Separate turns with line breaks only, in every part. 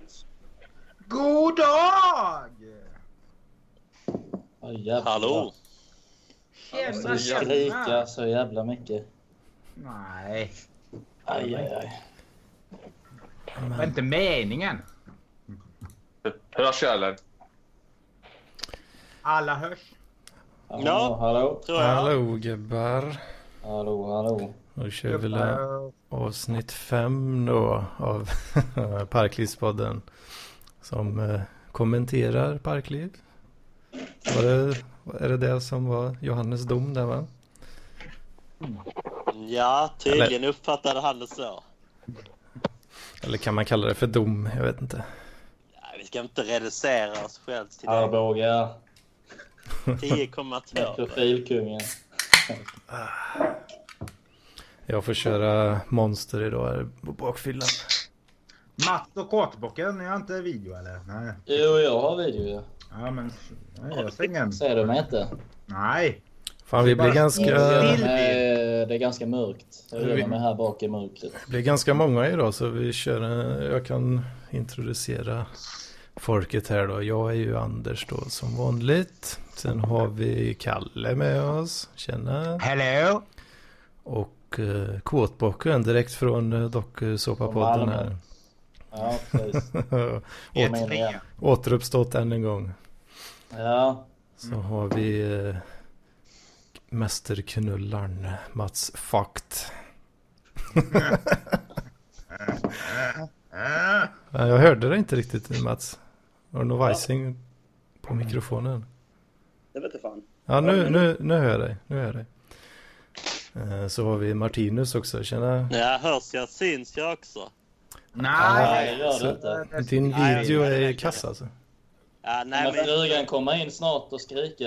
ens.
God dag!
Jävlar.
Hallå?
Tjena,
skrika
tjena!
så jävla mycket.
Nej,
Aj, aj, aj.
det var inte meningen.
Hörs jag eller?
Alla hörs.
Hallå,
Ja.
hallå,
Tror jag.
Hallå gubbar.
hallå, hallå.
Då kör vi avsnitt fem då av Parklivspodden. Som eh, kommenterar parkliv. Var det, är det det som var Johannes dom där va?
Ja, tydligen uppfattade han det så.
Eller kan man kalla det för dom? Jag vet inte.
Ja, vi ska inte reducera oss själva till det.
Arboga,
10,2.
profilkungen.
Jag får köra monster idag här på bakfyllan.
Mats och Kåtbocken, ni har inte video eller? Nej.
Jo, jag har video.
Ja men, nej, jag ser ingen.
Ser du mig inte?
Nej.
Fan vi blir ganska,
det är ganska mörkt. Jag
Vi-
gömmer mig här bak i mörkret.
blir ganska många idag så vi kör en, Jag kan introducera folket här då. Jag är ju Anders då som vanligt. Sen har vi Kalle med oss. Tjena.
Hello!
Och uh, Kåtbocken direkt från uh, Dokusåpapodden här.
Ja, precis.
Åter, återuppstått än en gång.
Ja,
Så har vi uh, Mästerknullaren Mats Fakt. Ja, Jag hörde det inte riktigt Mats. Var det någon vajsing på mikrofonen?
Det vet jag fan.
Ja nu, nu, nu hör jag dig. Nu hör jag dig. Eh, Så har vi Martinus också. Tjena.
Ja, hörs jag syns jag också.
Nej, det gör
så-
det inte.
Din
Nej,
video
nej,
är
nej.
kass alltså.
Ja, nej,
Men
men...
frugan komma in snart och skrika.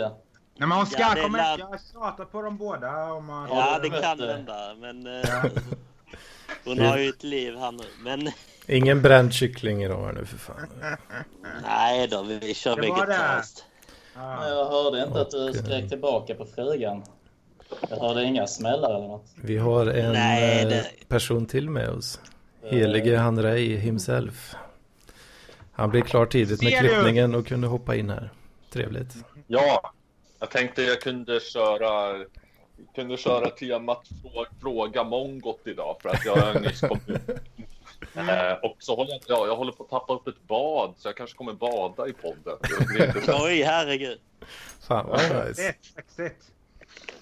Nej men hon ska
Ja,
komma
lär-
ut. Jag tjatar på dem båda om att...
Ja, det kan
det.
hända, men... eh, hon har ju ett liv här nu. Men
Ingen bränd kyckling idag här nu för fan.
nej då, vi kör
var det.
vegetariskt.
Men
Ja.
jag hörde inte att du
Och,
skrek tillbaka på frugan. Jag hörde inga smällar eller något.
Vi har en
Nej,
eh,
det-
person till med oss. Helige Hanrei himself. Han blev klar tidigt med klippningen och kunde hoppa in här. Trevligt.
Ja, jag tänkte jag kunde köra kunde köra temat frå- Fråga Mongot idag för att jag har nyss kommit ut. Eh, och så håller jag, ja, jag håller på att tappa upp ett bad så jag kanske kommer bada i podden.
Oj, herregud.
Fan vad nice.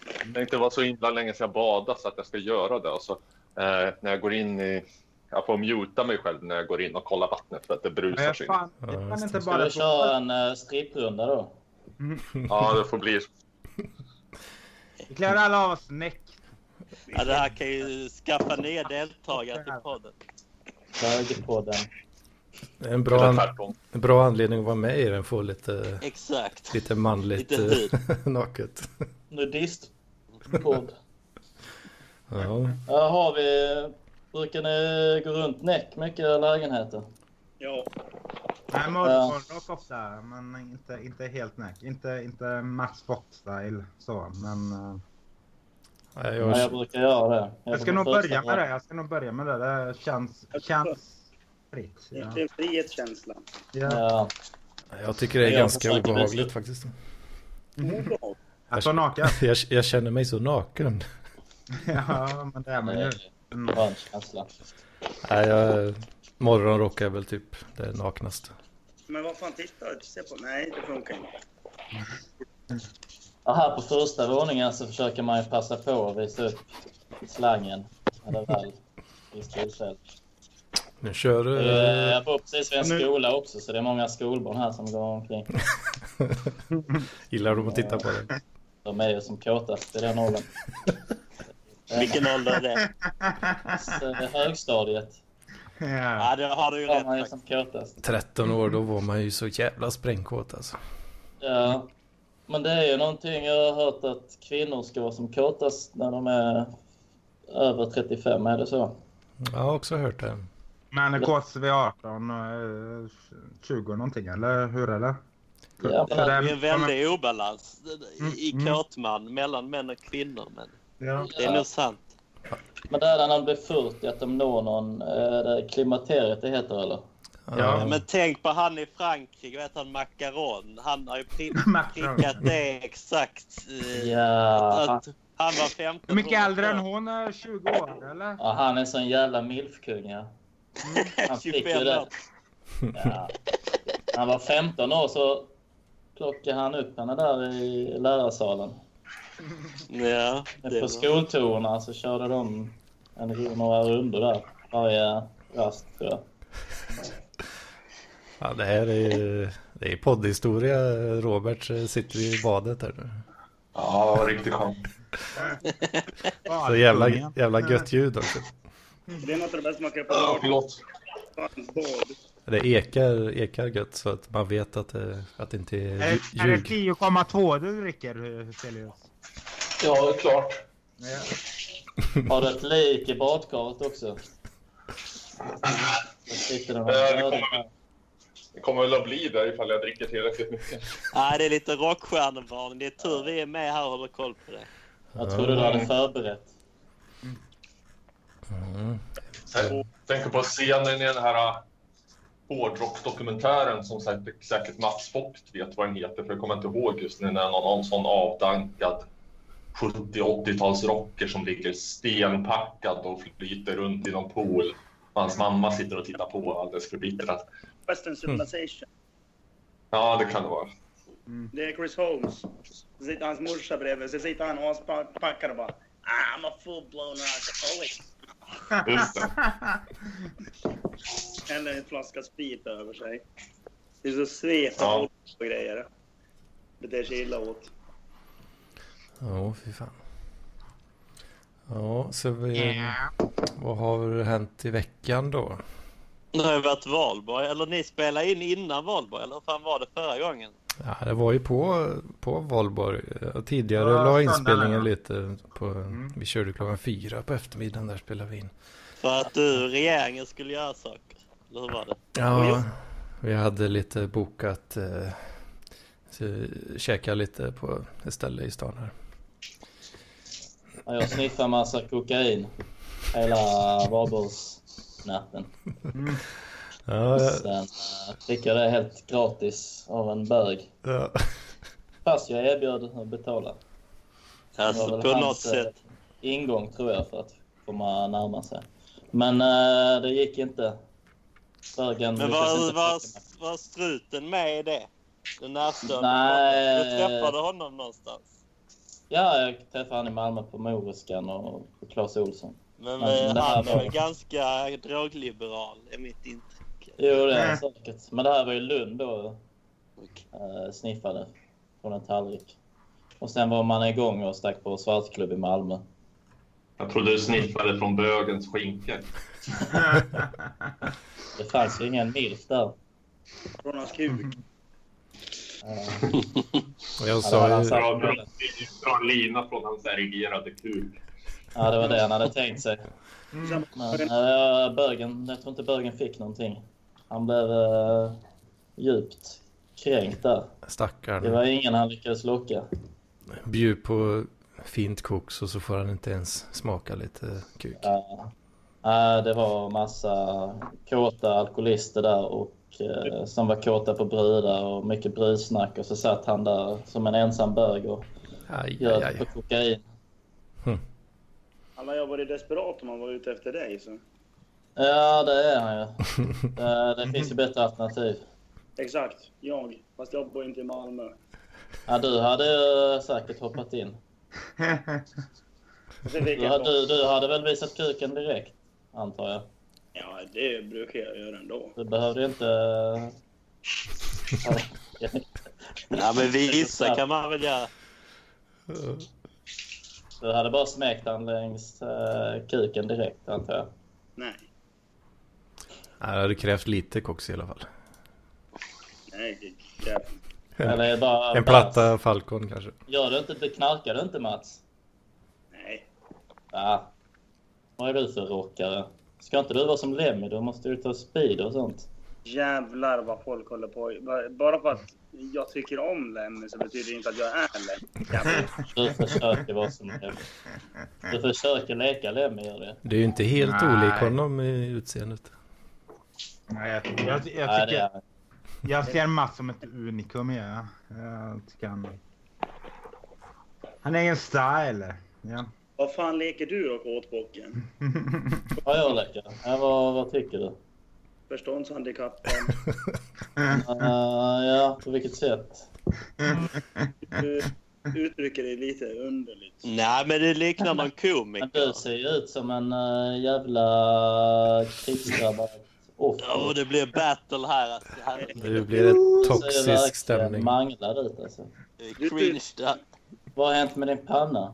Jag tänkte det var så himla länge sedan jag badade så att jag ska göra det. Och så, eh, när jag går in i... Jag får muta mig själv när jag går in och kollar vattnet för att det brusar
Men
sig.
fan,
Ja,
det kan inte
det.
Ska
bara...
du köra en uh, stripprunda då?
Ja, det får bli
Vi klär alla av oss näck.
Ja, det här kan ju skaffa nya deltagare till podden.
Bögpodden.
Det är en bra, en bra anledning att vara med i den. Få lite,
Exakt.
lite manligt
Lite
eh, naket.
Nudistpodd.
Ja.
Ja, har vi... Brukar ni gå runt näck mycket i lägenheter?
Ja.
Nej, morgonrock ofta, men inte, inte helt näck. Inte, inte Mats Fock-style så, men... eh,
Nej,
Ja, jag
jag,
brukar göra det.
Jag ska
får
nog börja med det. Jag ska nog börja med det. Det känns, känns fritt. Ja.
Det är en frihetskänsla.
Ja.
Ja.
jag tycker det är
Jag
ganska obehagligt faktiskt.
Obehag.
Att vara naken.
Jag, jag känner mig så naken.
Ja, men det är man ju.
En skön känsla.
Nej, jag, morgonrock är väl typ det naknaste.
Men vad fan, titta. Se på. Nej, det funkar inte.
Ja, här på första våningen så försöker man ju passa på att visa upp slangen. Eller väl, i tillfälle.
Nu kör du.
Eh, Jag bor precis vid en
Nu-
skola också så det är många skolbarn här som går omkring.
Gillar de att titta på det?
De är ju som kåtast i den åldern.
Vilken ålder är det?
Så högstadiet.
Ja.
Ja, det har du ju
Där man
rätt
som kåtast.
13 år, då var man ju så jävla sprängkåt alltså.
Ja. Men det är ju någonting jag har hört att kvinnor ska vara som kåtast när de är över 35, är det så?
Jag har också hört det.
Men kåts vid 18, eh, 20 någonting eller hur är det?
Ja,
Det är en väldig obalans i
Mm.
kåtman mellan män och kvinnor. Men
Ja.
det är nog sant.
Men det är när de blir 40 att de når någon, eh, det är klimakteriet det heter eller?
Ja.
Men tänk på han i Frankrike, vet han Macaron. Han har ju pri- prickat det exakt. eh,
Ja, han,
Att han var 15
Hur mycket äldre än hon? är 20 år eller?
ja, han är sån jävla milfkung ja. Han fick ju
25
det.
år.
Ja. Han var 15 år så plockade han upp henne där i lärarsalen.
Ja, det
På
var...
skoltoorna så körde de en, några rundor där varje rast tror jag.
Ja, det här är ju det är poddhistoria. Robert eh, sitter i badet här nu.
Ja, riktigt skönt.
Så jävla, jävla gött ljud också.
Det är något av det bästa man kan
Ja,
göra på
förlåt.
Det ekar, ekar gött så att man vet att det, att det inte är
Är,
lju-
är det
ljug.
10,2 du dricker Huselius?
Ja, det är klart.
Ja.
Har du ett lik i badkaret också?
Ja, det kommer- Det kommer väl att bli där ifall jag dricker tillräckligt mycket.
Nej, det är lite rockstjärnevarning. Det är tur vi är med här och håller koll på det.
Jag trodde du hade förberett.
Mm.
Tänker på scenen i den här hårdrocksdokumentären som säkert, säkert Mats Vogt vet vad den heter, för jag kommer inte ihåg just nu, när någon, någon sån avdankad 70-80-talsrocker som ligger stenpackad och flyter runt i någon pool. Hans mamma sitter och tittar på alldeles förbittrad.
Western Civilization.
Ja, det kan det vara.
Det är Chris Holmes. Så sitter hans morsa bredvid. Så sitter han aspackad och bara ah, I'm a full-blown alcoholic.
Just det.
Häller en flaska sprit över sig. Det är så svet och
Ja.
och grejer. Beter sig illa åt.
Ja, fy fan. Ja, så vi, vad har hänt i veckan då?
Det har ju varit valborg. Eller ni spelade in innan valborg. Eller hur fan var det förra gången?
Ja, det var ju på, på Valborg. Eh, Tidigare
Ja,
la inspelningen lite på... Vi körde klockan fyra på eftermiddagen, där spelade vi in.
För att du, regeringen, skulle göra saker. Eller hur var det?
Ja, vi hade lite bokat... Eh, käka lite på ett ställe i stan här.
Ja, Jag sniffade massa kokain hela valborgsnatten.
Ja, ja,
Sen äh, fick jag det helt gratis av en bög.
ja.
Fast jag erbjöd att betala.
Alltså på
hans,
något
eh,
sätt.
Ingång tror jag för att komma närma sig. Men äh, det gick inte. Bögen
Men var, var, var struten med i det? Den närstående?
Nej.
Du träffade honom någonstans?
Ja, jag träffade han i Malmö på Moriskan och på Clas Olsson.
Men
Men
eh, han är ganska drogliberal, är mitt intryck.
Jo, det är säkert. Men det här var ju Lund då. Eh, sniffade från en tallrik. Och sen var man igång och stack på svartklubb i Malmö.
Jag trodde du sniffade från bögens skinka.
Det fanns ju ingen milf där.
Från hans kuk.
Eh,
Och jag
Ja,
sa
det var han
ju...
Dra, en lina från hans erigerade kuk.
ja, det var det han hade tänkt sig.
Mm.
Men eh, bögen, jag tror inte bögen fick någonting. Han blev eh, djupt kränkt där. Det
Stackarn.
var ingen han lyckades locka.
Bjud på fint koks och så får han inte ens smaka lite kuk.
Ja. Ja, det var massa kåta alkoholister där och eh, som var kåta på brudar och mycket brudsnack och så satt han där som en ensam bög och göt på kokain.
Han har ju varit desperat om han var ute efter dig. Så.
Ja, det är han ju. Eh, det finns ju bättre alternativ.
Exakt. Jag. Fast jag bor inte i Malmö.
Ja, du hade ju säkert hoppat in. Du, du, du hade väl visat kuken direkt, antar jag.
Ja, det brukar jag göra ändå.
Du behövde inte...
Ja men vissa kan man väl göra.
Du hade bara smekt han längs eh, kuken direkt, antar jag.
Nej.
Det hade krävt lite koks i alla fall.
Nej, det är
det bara
En platta Falcon kanske.
Gör du inte, knarkar du inte Mats?
Nej.
Ja. Vad är du för rockare? Ska inte du vara som Lemmy? Du måste ju ta speed och sånt.
Jävlar vad folk håller på. Bara för att jag tycker om Lemmy så betyder det inte att jag är Lemmy.
Du försöker vara som Lemmy. Du försöker leka Lemmy, gör det.
Det är ju inte helt
Nej.
olik honom i utseendet.
Nej, jag, jag, jag,
Nej,
tycker,
är...
jag ser Mats som ett unikum. Ja. Jag tycker han... Han är en style. Ja.
Vad fan leker du då, kåtbocken?
Vad jag leker? Ja, vad, vad tycker du?
Förståndshandikappad.
Uh, ja, på vilket sätt?
Du uttrycker dig lite underligt.
Nej, men det liknar någon komiker.
du ser ju ut som en uh, jävla krigsdrabbad
och det blir battle här. Alltså, här
Nu blir det toxisk stämning.
manglad ut alltså.
är cringe där.
Vad har hänt med din panna?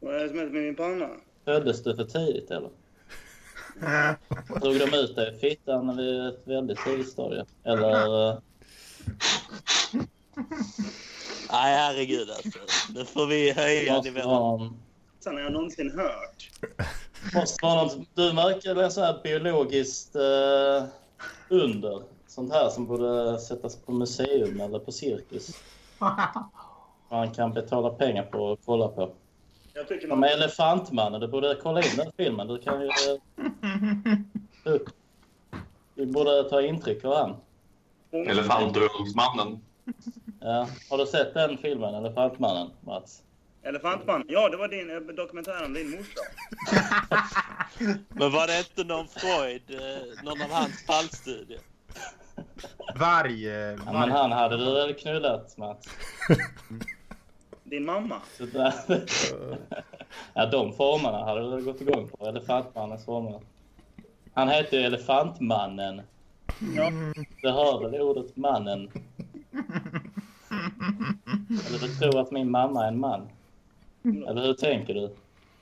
Vad som hänt med min panna?
Föddes du för tidigt eller? Drog de ut dig i fittan vid ett väldigt tidigt stadie? Eller? eh,
Nej, herregud alltså. Nu får vi höja nivån.
Sen har jag någonsin hört.
Måste vara någon, du verkar en sån här biologiskt eh, under. Sånt här som borde sättas på museum eller på cirkus. Man kan betala pengar på att kolla på.
Jag tycker man...
med Elefantmannen, du borde kolla in den filmen. Du kan ju... Du, du borde ta intryck av han.
Elefantrullsmannen.
Ja. Har du sett den filmen, Elefantmannen, Mats?
Elefantman. Ja, det var din eh, dokumentär om din morsa.
Men var det inte någon Freud, eh, någon av hans fallstudier?
Varje...
Ja, men han hade du väl knullat, Mats?
Din mamma.
Så där. Ja, de formerna hade du väl gått igång på, Elefantmannens former. Han heter ju Elefantmannen.
Ja.
Du hör väl ordet mannen? Eller du tror att min mamma är en man? Eller hur tänker du?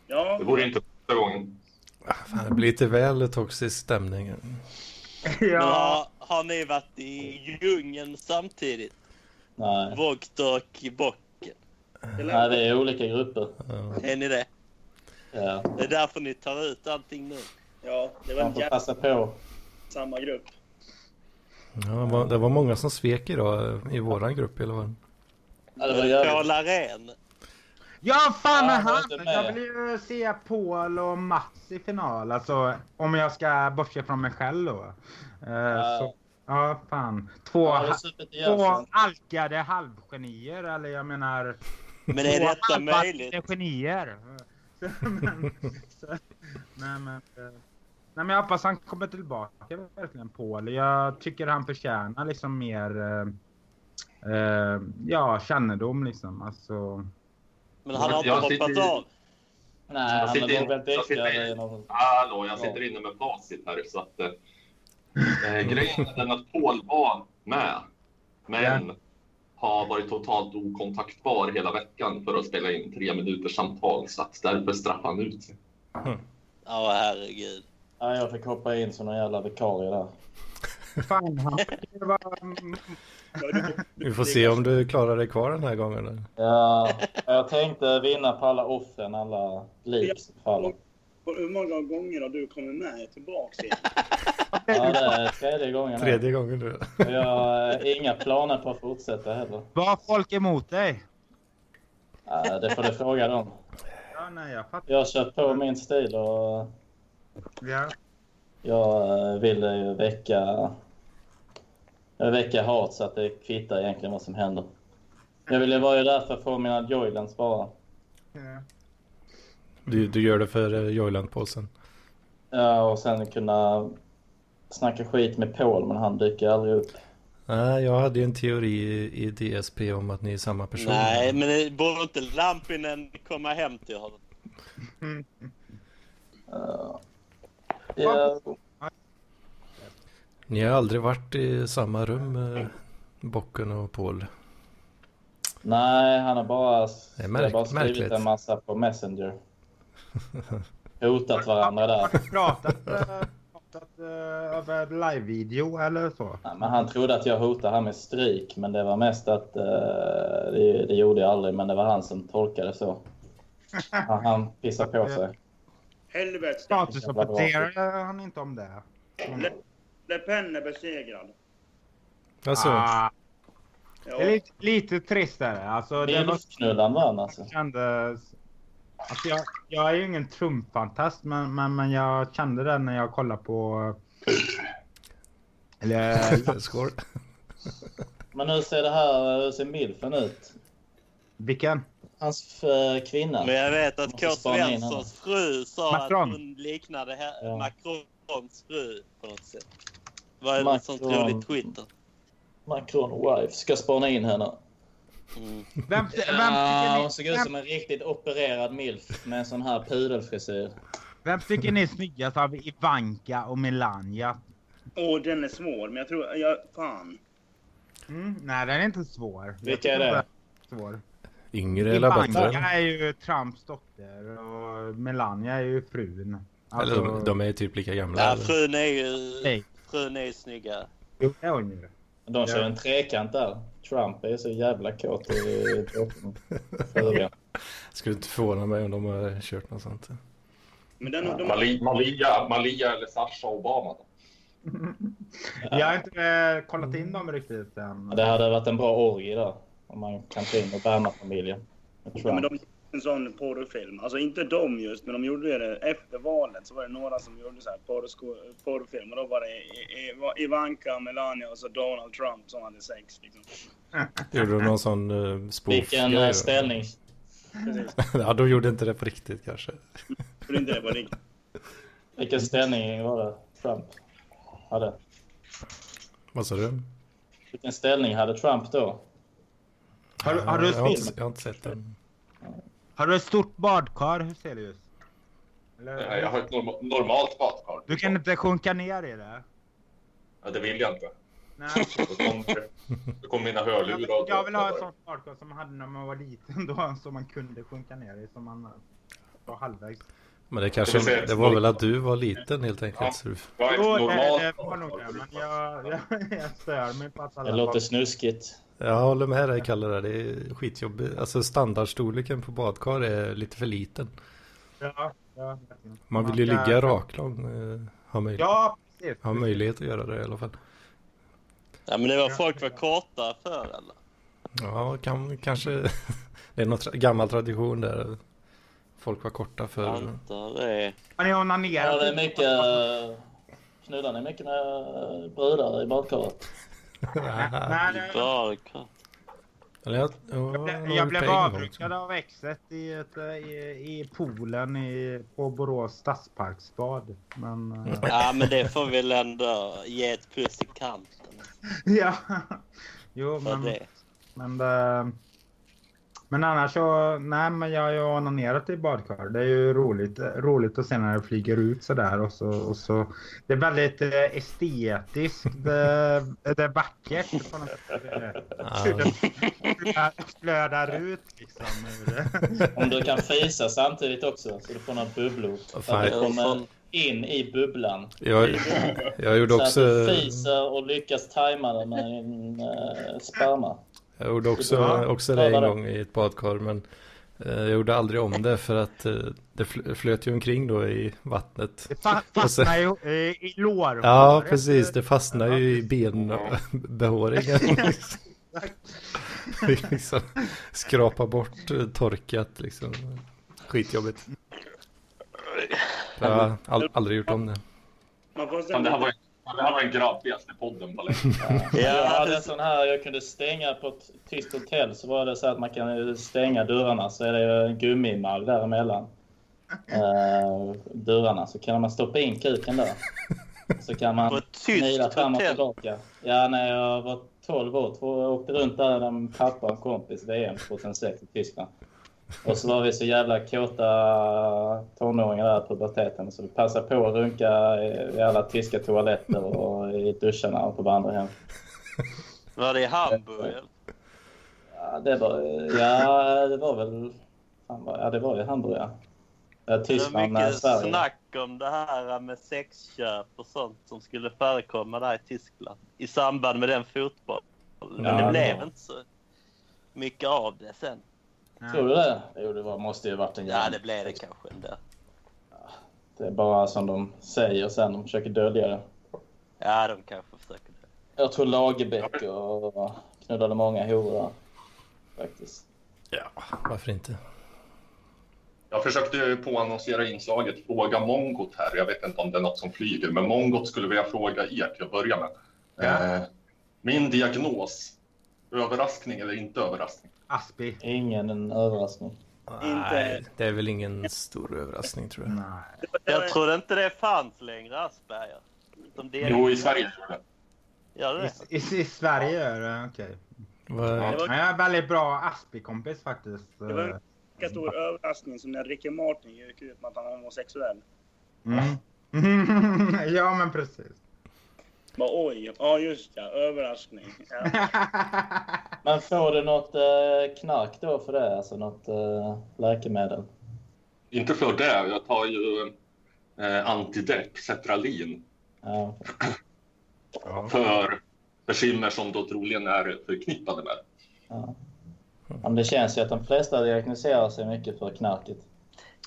Ja.
Det vore inte första gången.
Fan, det blir lite väl toxisk stämning.
Men
Ja.
har, har ni varit i djungeln samtidigt?
Nej.
Vogt och Bocken?
Det
Nej, vi är olika grupper.
Ja.
Är ni det?
Ja,
Det är därför ni tar ut allting nu.
Ja, det var
man
en
får
jävla
passa på.
samma grupp.
Ja, det var- det många som svek idag i våran grupp i alla fall.
Ja, det var jävligt.
Paul Arén.
Ja, fan
Ja,
han! Jag vill ju se Paul och Mats i final. Alltså, om jag ska bortse från mig själv då. Eh,
Ja.
Så, ja, fan. Två,
ihjäl
två alkade halvgenier, eller jag menar...
Men är
två
detta möjligt?
genier. Så, men, så, nej, men, eh, nej, men jag hoppas han kommer tillbaka verkligen, Paul. Jag tycker han förtjänar liksom mer... eh, eh, ja, kännedom liksom. Alltså...
Men han har inte
Jag sitter
hoppat
i-
av.
Nej,
Jag
han
sitter
är
in-
väl
jag sitter in-
någon...
Hallå, jag sitter inne med facit här. Så att, eh, eh, grejen är den att Paul var med, men har varit totalt okontaktbar hela veckan för att spela in tre minuters samtal. Så att därför straffar han ut sig.
Ja, herregud.
Ja, jag fick hoppa in som någon jävla vikarie där.
Fan, han var,
Vi får se om du klarar dig kvar den här gången. eller?
Ja, jag tänkte vinna på alla offren, alla liv som faller.
Hur många gånger har du kommit med tillbaks igen?
Ja, det är tredje gången. nu.
Tredje gången nu.
Jag har inga planer på att fortsätta heller.
var folk emot dig?
Ja, det får du fråga dem.
Ja, nej, jag fattar.
Jag har kört på min stil och
Ja.
jag eh, ville ju väcka, väcka hat så att det kvittar egentligen vad som händer. Jag ville vara ju där för att få mina joylands bara.
Ja.
Du, du gör det för uh, Joyland-påsen.
Ja, och sen kunna snacka skit med Paul, men han dyker aldrig upp.
Nej, jag hade ju en teori i, DSP om att ni är samma person.
Nej, men det borde inte Lampinen komma hem till honom?
Uh, ja,
Ni har aldrig varit i samma rum, Bocken och Paul.
nej, han har bara,
Det är
det har bara
märk-
skrivit
märkligt.
en massa på Messenger. Hotat varandra där.
Pratat, pratat äh, över live-video eller så?
Nej, men han trodde att jag hotade han med stryk, men det var mest att eh, det, det gjorde jag aldrig, men det var han som tolkade så. Han, han pissade på sig.
Helvete.
Statusrapporterade han inte om det?
Le, Le Pen är besegrad.
Alltså,
Ah,
Ja.
det är lite, lite trist är det. Alltså, det var,
Milfknullan vann alltså.
kändes... Alltså jag, jag är ju ingen Trump-fantast, men, men, men jag kände det när jag kollade på... Eller
Skål.
Men hur ser det här, hur ser milfen ut?
vilken?
Hans eh, kvinna.
Men jag vet att K. Svenssons fru sa
Macron.
att hon liknade
Ja.
Macrons fru på något sätt. Det var
Macron.
ett sånt roligt Twitter.
Macron wife. Ska spana in henne.
Mm.
Vem, vem,
Ja,
tycker
hon såg ut
ni,
som en riktigt opererad milf med en sån här pudelfrisyr.
vem tycker ni är snyggast av Ivanka och Melania?
Åh, den är svår, men jag tror... Jag, fan.
Mm, nej, den är inte svår. Jag
Vilka är det?
är Svår.
Yngre eller
Ivanka
bättre?
är ju Trumps dotter och Melania är ju frun.
Eller
Alltså,
de, de är typ lika gamla.
Ja,
eller?
frun är ju,
Nej.
Frun är ju snyggare.
Jo, det är hon ju.
De kör
Ja.
en trekant där. Trump är så jävla kåt i frugan.
Skulle inte förvåna mig om de har kört något sånt.
Men den, de,
Malia, Malia, Malia eller Sasha Obama. Då.
Jag har inte eh, kollat in dem riktigt än.
Det hade varit en bra orgie där. Om man kan ta in Obama-familjen.
ja, men de en sån porrfilm. Alltså inte de just, men de gjorde det efter valet. Så var det några som gjorde så här porrfilm. Och då var det I- I- Ivanka, Melania och så Donald Trump som hade sex. Liksom.
Gjorde de någon sån uh, spoof
Vilken eh, ställning.
Ja, de gjorde inte det på riktigt kanske.
För inte det var riktigt.
Vilken ställning var det Trump hade?
Vad sa du?
Vilken ställning hade Trump då?
Har, du- har, du
jag, har inte, jag har inte sett den.
Har du ett stort badkar? Hur ser det ut? Eller,
Jag har ett norma- normalt badkar.
Du kan inte sjunka ner i det?
Ja, det vill jag inte.
Nej.
Då kommer, mina hörlurar.
Jag, jag vill ha ett sånt badkar som man hade när man var liten då, som man kunde sjunka ner i, som man var halvvägs.
Men det kanske, det var väl att du var liten helt enkelt.
Ja.
Så du,
Jo, det,
normalt
det var nog det, men jag, jag, jag stör mig på att alla
Det låter snuskigt.
Jag håller med dig Kalle där, det är skitjobbigt. Alltså standardstorleken på badkar är lite för liten.
Ja, ja.
Man vill ju ligga raklång. eh, Ha, möj-
Ja, precis.
ha möjlighet att göra det i alla fall.
Ja, men det var folk var korta för eller?
Ja, kan, kanske. Det är någon tra- gammal tradition där. Folk var korta för.
Antar det.
Har ni onanerat?
Ja, det är mycket... Knullar ni mycket med brudar i badkaret?
Nej,
Eller jag, ja,
Jag,
jag
blev, jag avbrukad av exet i, ett, eh, i, i poolen i, på Borås stadsparksbad. Men eh,
Ja, men det får vi väl ändå ge ett plus i kanten
ja. Jo,
för
men,
det.
men, det, men annars så, nej men jag har ju onanerat i badkar. Det är ju roligt, roligt att se när det flyger ut sådär och så, och så. Det är väldigt eh, estetiskt. Det, det är vackert på något sätt. Det flödar ut liksom.
Om du kan fisa samtidigt också så du får några bubblor. Så
fan,
att du kommer in i bubblan.
Jag, jag gjorde
Så
också.
att du fiser och lyckas tajma det med en uh, sperma.
Jag gjorde också,
Ja.
också det en gång i ett badkar men eh, jag gjorde aldrig om det för att eh, det fl- flöt ju omkring då i vattnet.
Det fa- fastnar ju eh, i lår.
Ja precis, det fastnar ju i benbehåringen. Liksom skrapa bort torkat liksom. Skitjobbigt. Jag har aldrig gjort om det.
Man får
Fan, det, här var, det här var den grabbigaste podden på länge.
Jag hade en sån här, jag kunde stänga på ett tyst hotell så var det så att man kan stänga dörrarna så är det en gummimall däremellan. Uh, dörrarna så kan man stoppa in kuken där. Så kan man
tyst
fram och tillbaka. Ja, när jag var 12 år. Jag åkte runt där med pappa och en kompis VM 2006 i Tyskland. Och så var vi så jävla kåta tonåringar där på puberteten så vi passade på att runka i i alla tyska toaletter och i duscharna och på vandringen.
Var det i Hamburg?
Ja, det var, ja, det var väl... Ja, det var i Hamburg, ja. Ja,
Det var
Tyskland,
mycket
Sverige.
snack om det här med sexköp och sånt som skulle förekomma där i Tyskland i samband med den fotbollen. Men
Ja,
det
det
blev
var-
inte så mycket av det sen.
Tror du det? Jo, det var, måste ju varit en
Ja,
jävla-
det blev det kanske ändå.
Det är bara som de säger sen. De försöker dölja det.
Ja, de kanske försöker det.
Jag tror Lagerbäck och knullade många horor. Faktiskt.
Ja, varför inte?
Jag försökte ju påannonsera inslaget Fråga Mongot här. Jag vet inte om det är något som flyger, men Mongot skulle vilja fråga er till att börja med. Eh, min diagnos, överraskning eller inte överraskning?
Aspi.
Ingen en överraskning.
Nej, det är väl ingen stor överraskning tror jag.
Nej.
Jag trodde inte det fanns längre, Asperger.
Jo, i Sverige tror jag det.
Gör det?
I, i, I Sverige gör det, okej. Ja, jag är en väldigt bra Aspi-kompis faktiskt.
Det var en lika stor överraskning som när Ricky Martin gick ut med att han var homosexuell.
Mm. ja, men precis.
Bara, oj, ja just ja, överraskning. Ja.
Men får du något eh, knark då för det? Alltså något eh, läkemedel?
Inte för det, jag tar ju eh, antidepp, Cetralin,
Ja.
ja.
för bekymmer som då troligen är förknippade med.
ja. Men det känns ju att de flesta diagnoserar sig mycket för knarket.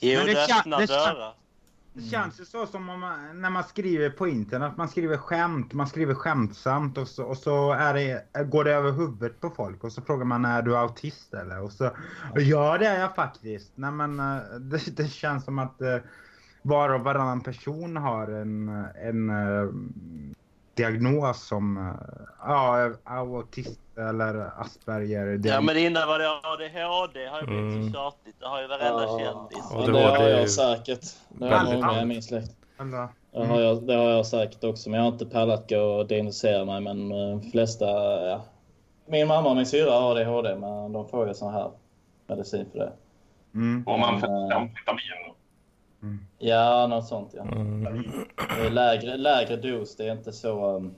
Jo,
Men det
det öppnar dörrar.
Det känns ju så som om man, när man skriver på internet, man skriver skämt, man skriver skämtsamt och så, och så är det, går det över huvudet på folk och så frågar man är du autist eller? Och så, ja det är jag faktiskt. Nej men eh, det, det känns som att eh, var och varannan person har en, en eh, diagnos som eh, ja, autist eller Asperger.
Ja, men innan var det ADHD. har ju blivit
Mm.
så tjatigt. Det har ju varenda
Ja.
kändis.
Men
det
det har
det-
jag säkert. Det har
Väldigt
många i min släkt.
Eller-
Det har, jag, det har jag säkert också, men jag har inte pallat gå och diagnosera mig. Men eh, de flesta, ja. Min mamma och min syrra har ADHD, men de får ju sån här medicin för det.
Mm.
Om man får
Mm. Ja, något sånt ja.
Mm.
Det är lägre, lägre dos, det är inte så um,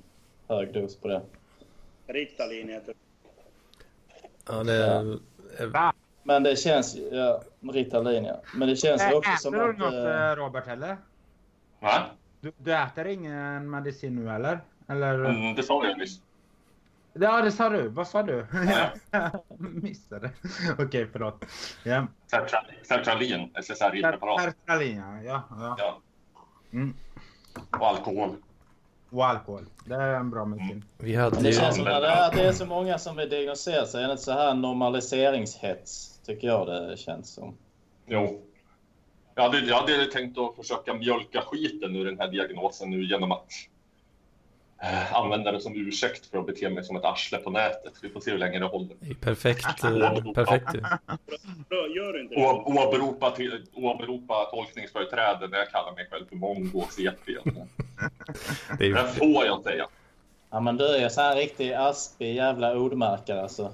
hög dos på det.
Ritalin heter.
Ja, det är, är,
Men det känns ju, ja, Ritalin ja. Men det känns ju också
Äter
som
du
att...
något
eh,
eh, Robert eller?
Va?
Du, du äter ingen medicin nu eller? Eller?
Mm, det sa jag nyss.
Ja, det sa du. Vad sa du? Missade. Okej, förlåt. Ja.
Sertra- Sertralin, SSRI-preparat.
Sertralin, ja. ja. ja.
Ja.
Mm.
Och alkohol.
Och alkohol. Det är en bra medicin.
vi
Men
hade
det
ju...
känns som att det, är så många som vill diagnosera sig. Är så här normaliseringshets, tycker jag det känns som.
Jo. Jag hade, jag hade tänkt att försöka mjölka skiten ur den här diagnosen nu genom att använda det som ursäkt för att bete mig som ett arsle på nätet. Vi får se hur länge det håller.
det Perfekt, eh, perfekt
Åberopa, till, åberopa tolkningsföreträde när jag kallar mig själv för mongo och CP.
Det är
Det får jag säga.
Ja men du är ju så här riktig aspig jävla ordmarkare alltså.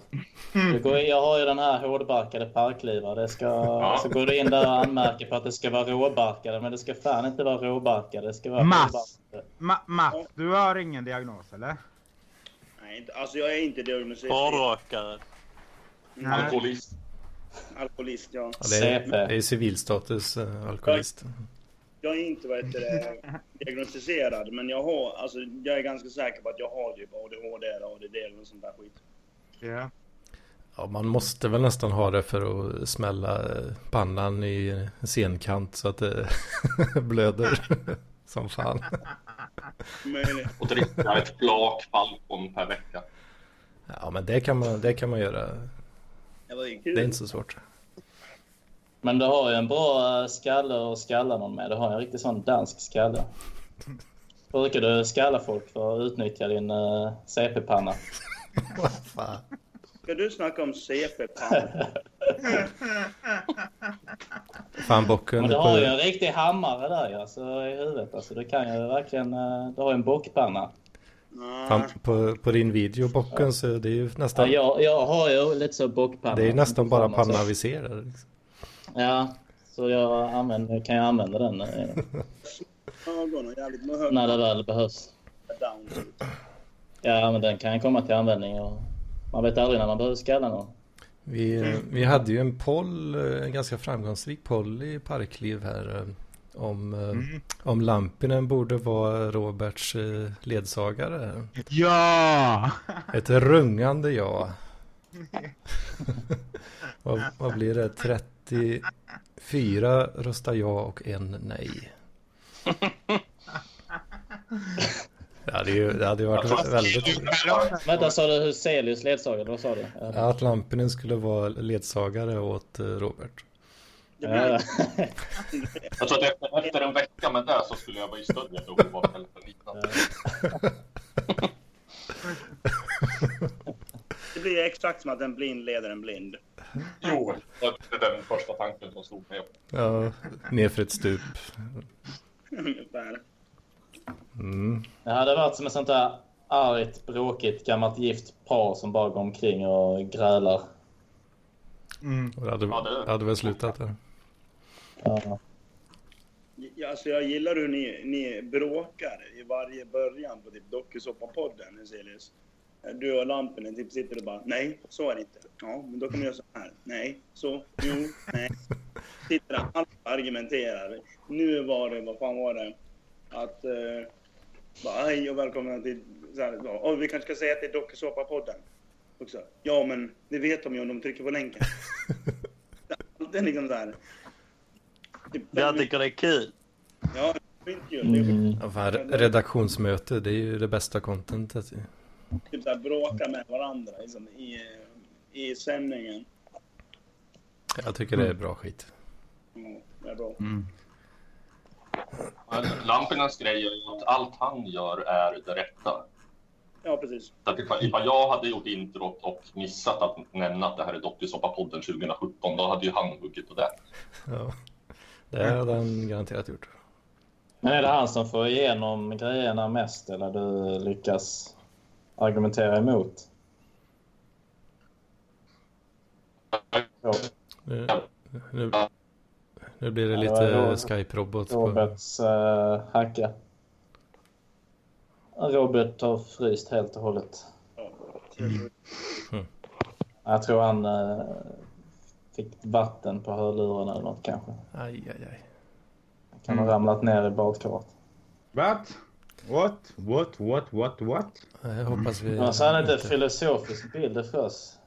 Du går, jag har ju den här hårdbarkade parklivare. Det ska, Så går du in där och anmärker på att det ska vara råbarkade. Men det ska fan inte vara råbarkade. Det ska vara
Mass.
råbarkade.
Ma Mats, du har ingen diagnos eller?
Nej, inte- alltså jag är inte diagnostiserad.
Hårdrockare.
Nej.
Alkoholist.
Alkoholist, ja.
Ja, det, är, det är civilstatus eh, alkoholist.
Jag är inte vad heter det, diagnostiserad, men jag har, alltså jag är ganska säker på att jag har typ ADHD eller ADD eller något sånt där skit.
Ja.
Ja, man måste väl nästan ha det för att smälla eh, pannan i en scenkant så att det blöder som fan.
Och dricka ett flak Falcon per vecka.
Ja, men det kan man, det kan man göra.
det var ju
Det är inte så svårt.
Men du har ju en bra eh, skalle att skalla någon med. Du har en riktig sån dansk skalle. Brukar du skalla folk för att utnyttja din uh, CP-panna?
Vad fan.
Ska du snacka om CP-pan?
Fan bocken.
Men du har ju en riktig hammare där ju, alltså, i huvudet. Alltså, du kan ju verkligen... eh, Du har ju en bockpanna.
Fan, på, på din video bocken så det är ju
Ja,
nästan,
jag, jag har ju lite så bockpanna.
det är nästan bara panna vi ser. Liksom.
Ja, så jag använder, kan jag använda den eh,
Ögon och jävligt med
när det väl behövs. Ja, men den kan komma till användning och man vet aldrig när man behöver skalla någon.
Vi, vi hade ju en poll, eh, en ganska framgångsrik poll i Parkliv här. eh, Om, eh, om Lampinen borde vara Roberts eh, ledsagare.
Ja!
Ett rungande ja. vad, vad blir det? 34 röstar ja och en nej. Det hade ju det hade ju varit väldigt...
Vänta, sa du Huselius ledsagare? Vad sa du? Ja.
Ja, att Lampinen skulle vara ledsagare åt eh, Robert.
Ja.
Jag tror att efter, efter en vecka med det så skulle jag vara i större behov av hjälp än.
Blir exakt som att en blind leder en blind.
Jo, det är den första tanken som slog mig.
Ja, nerför ett stup.
Ungefär.
Mm.
Det hade varit som ett sånt där argt, bråkigt, gammalt gift par som bara går omkring och grälar.
Mm.
Och det hade,
Ja, det-
det hade väl slutat där.
Ja.
Ja, alltså jag gillar hur ni, ni bråkar i varje början på typ dokusåpapodden, Hyselius. Du och Lampinen typ sitter och bara nej, så är det inte. Ja, men då kan vi göra så här. Nej, så, jo, nej. Sitter där, alla argumenterar. Nu var det, vad fan var det? Att, eh, bara hej och välkomna till, så här, "Åh, vi kanske ska säga att det är dokusåpapodden. Också. Ja, men det vet de ju om de trycker på länken. Det är liksom så här. Typ,
Jag tycker det är kul.
Ja, det är skitkul. Det är
Mm.
Redaktionsmöte, det är ju det bästa contentet.
Typ så här bråka med varandra liksom, i, i sändningen.
Jag tycker det är bra skit.
Ja, det är bra.
Mm.
Lampinens grej är ju att allt han gör är det rätta.
Ja, precis.
Så att ifall, ifall jag hade gjort introt och missat att nämna att det här är Dokusåpa-podden 2017, då hade ju han huggit på det.
Ja. Det hade han garanterat gjort.
Men är det han som får igenom grejerna mest eller du lyckas argumentera emot? Ja,
Nu, nu, nu blir det
Ja,
lite
Robert-
Skype-robot. På,
Roberts uh, hacka. Robert har fryst helt och hållet.
Ja.
Jag tror han eh, fick vatten på hörlurarna eller något kanske.
aj, aj, aj.
Kan ha ramlat ner i badkaret.
What? What? What? What? What? What?
Jag hoppas vi...
Men så har han inte filosofisk bild för oss.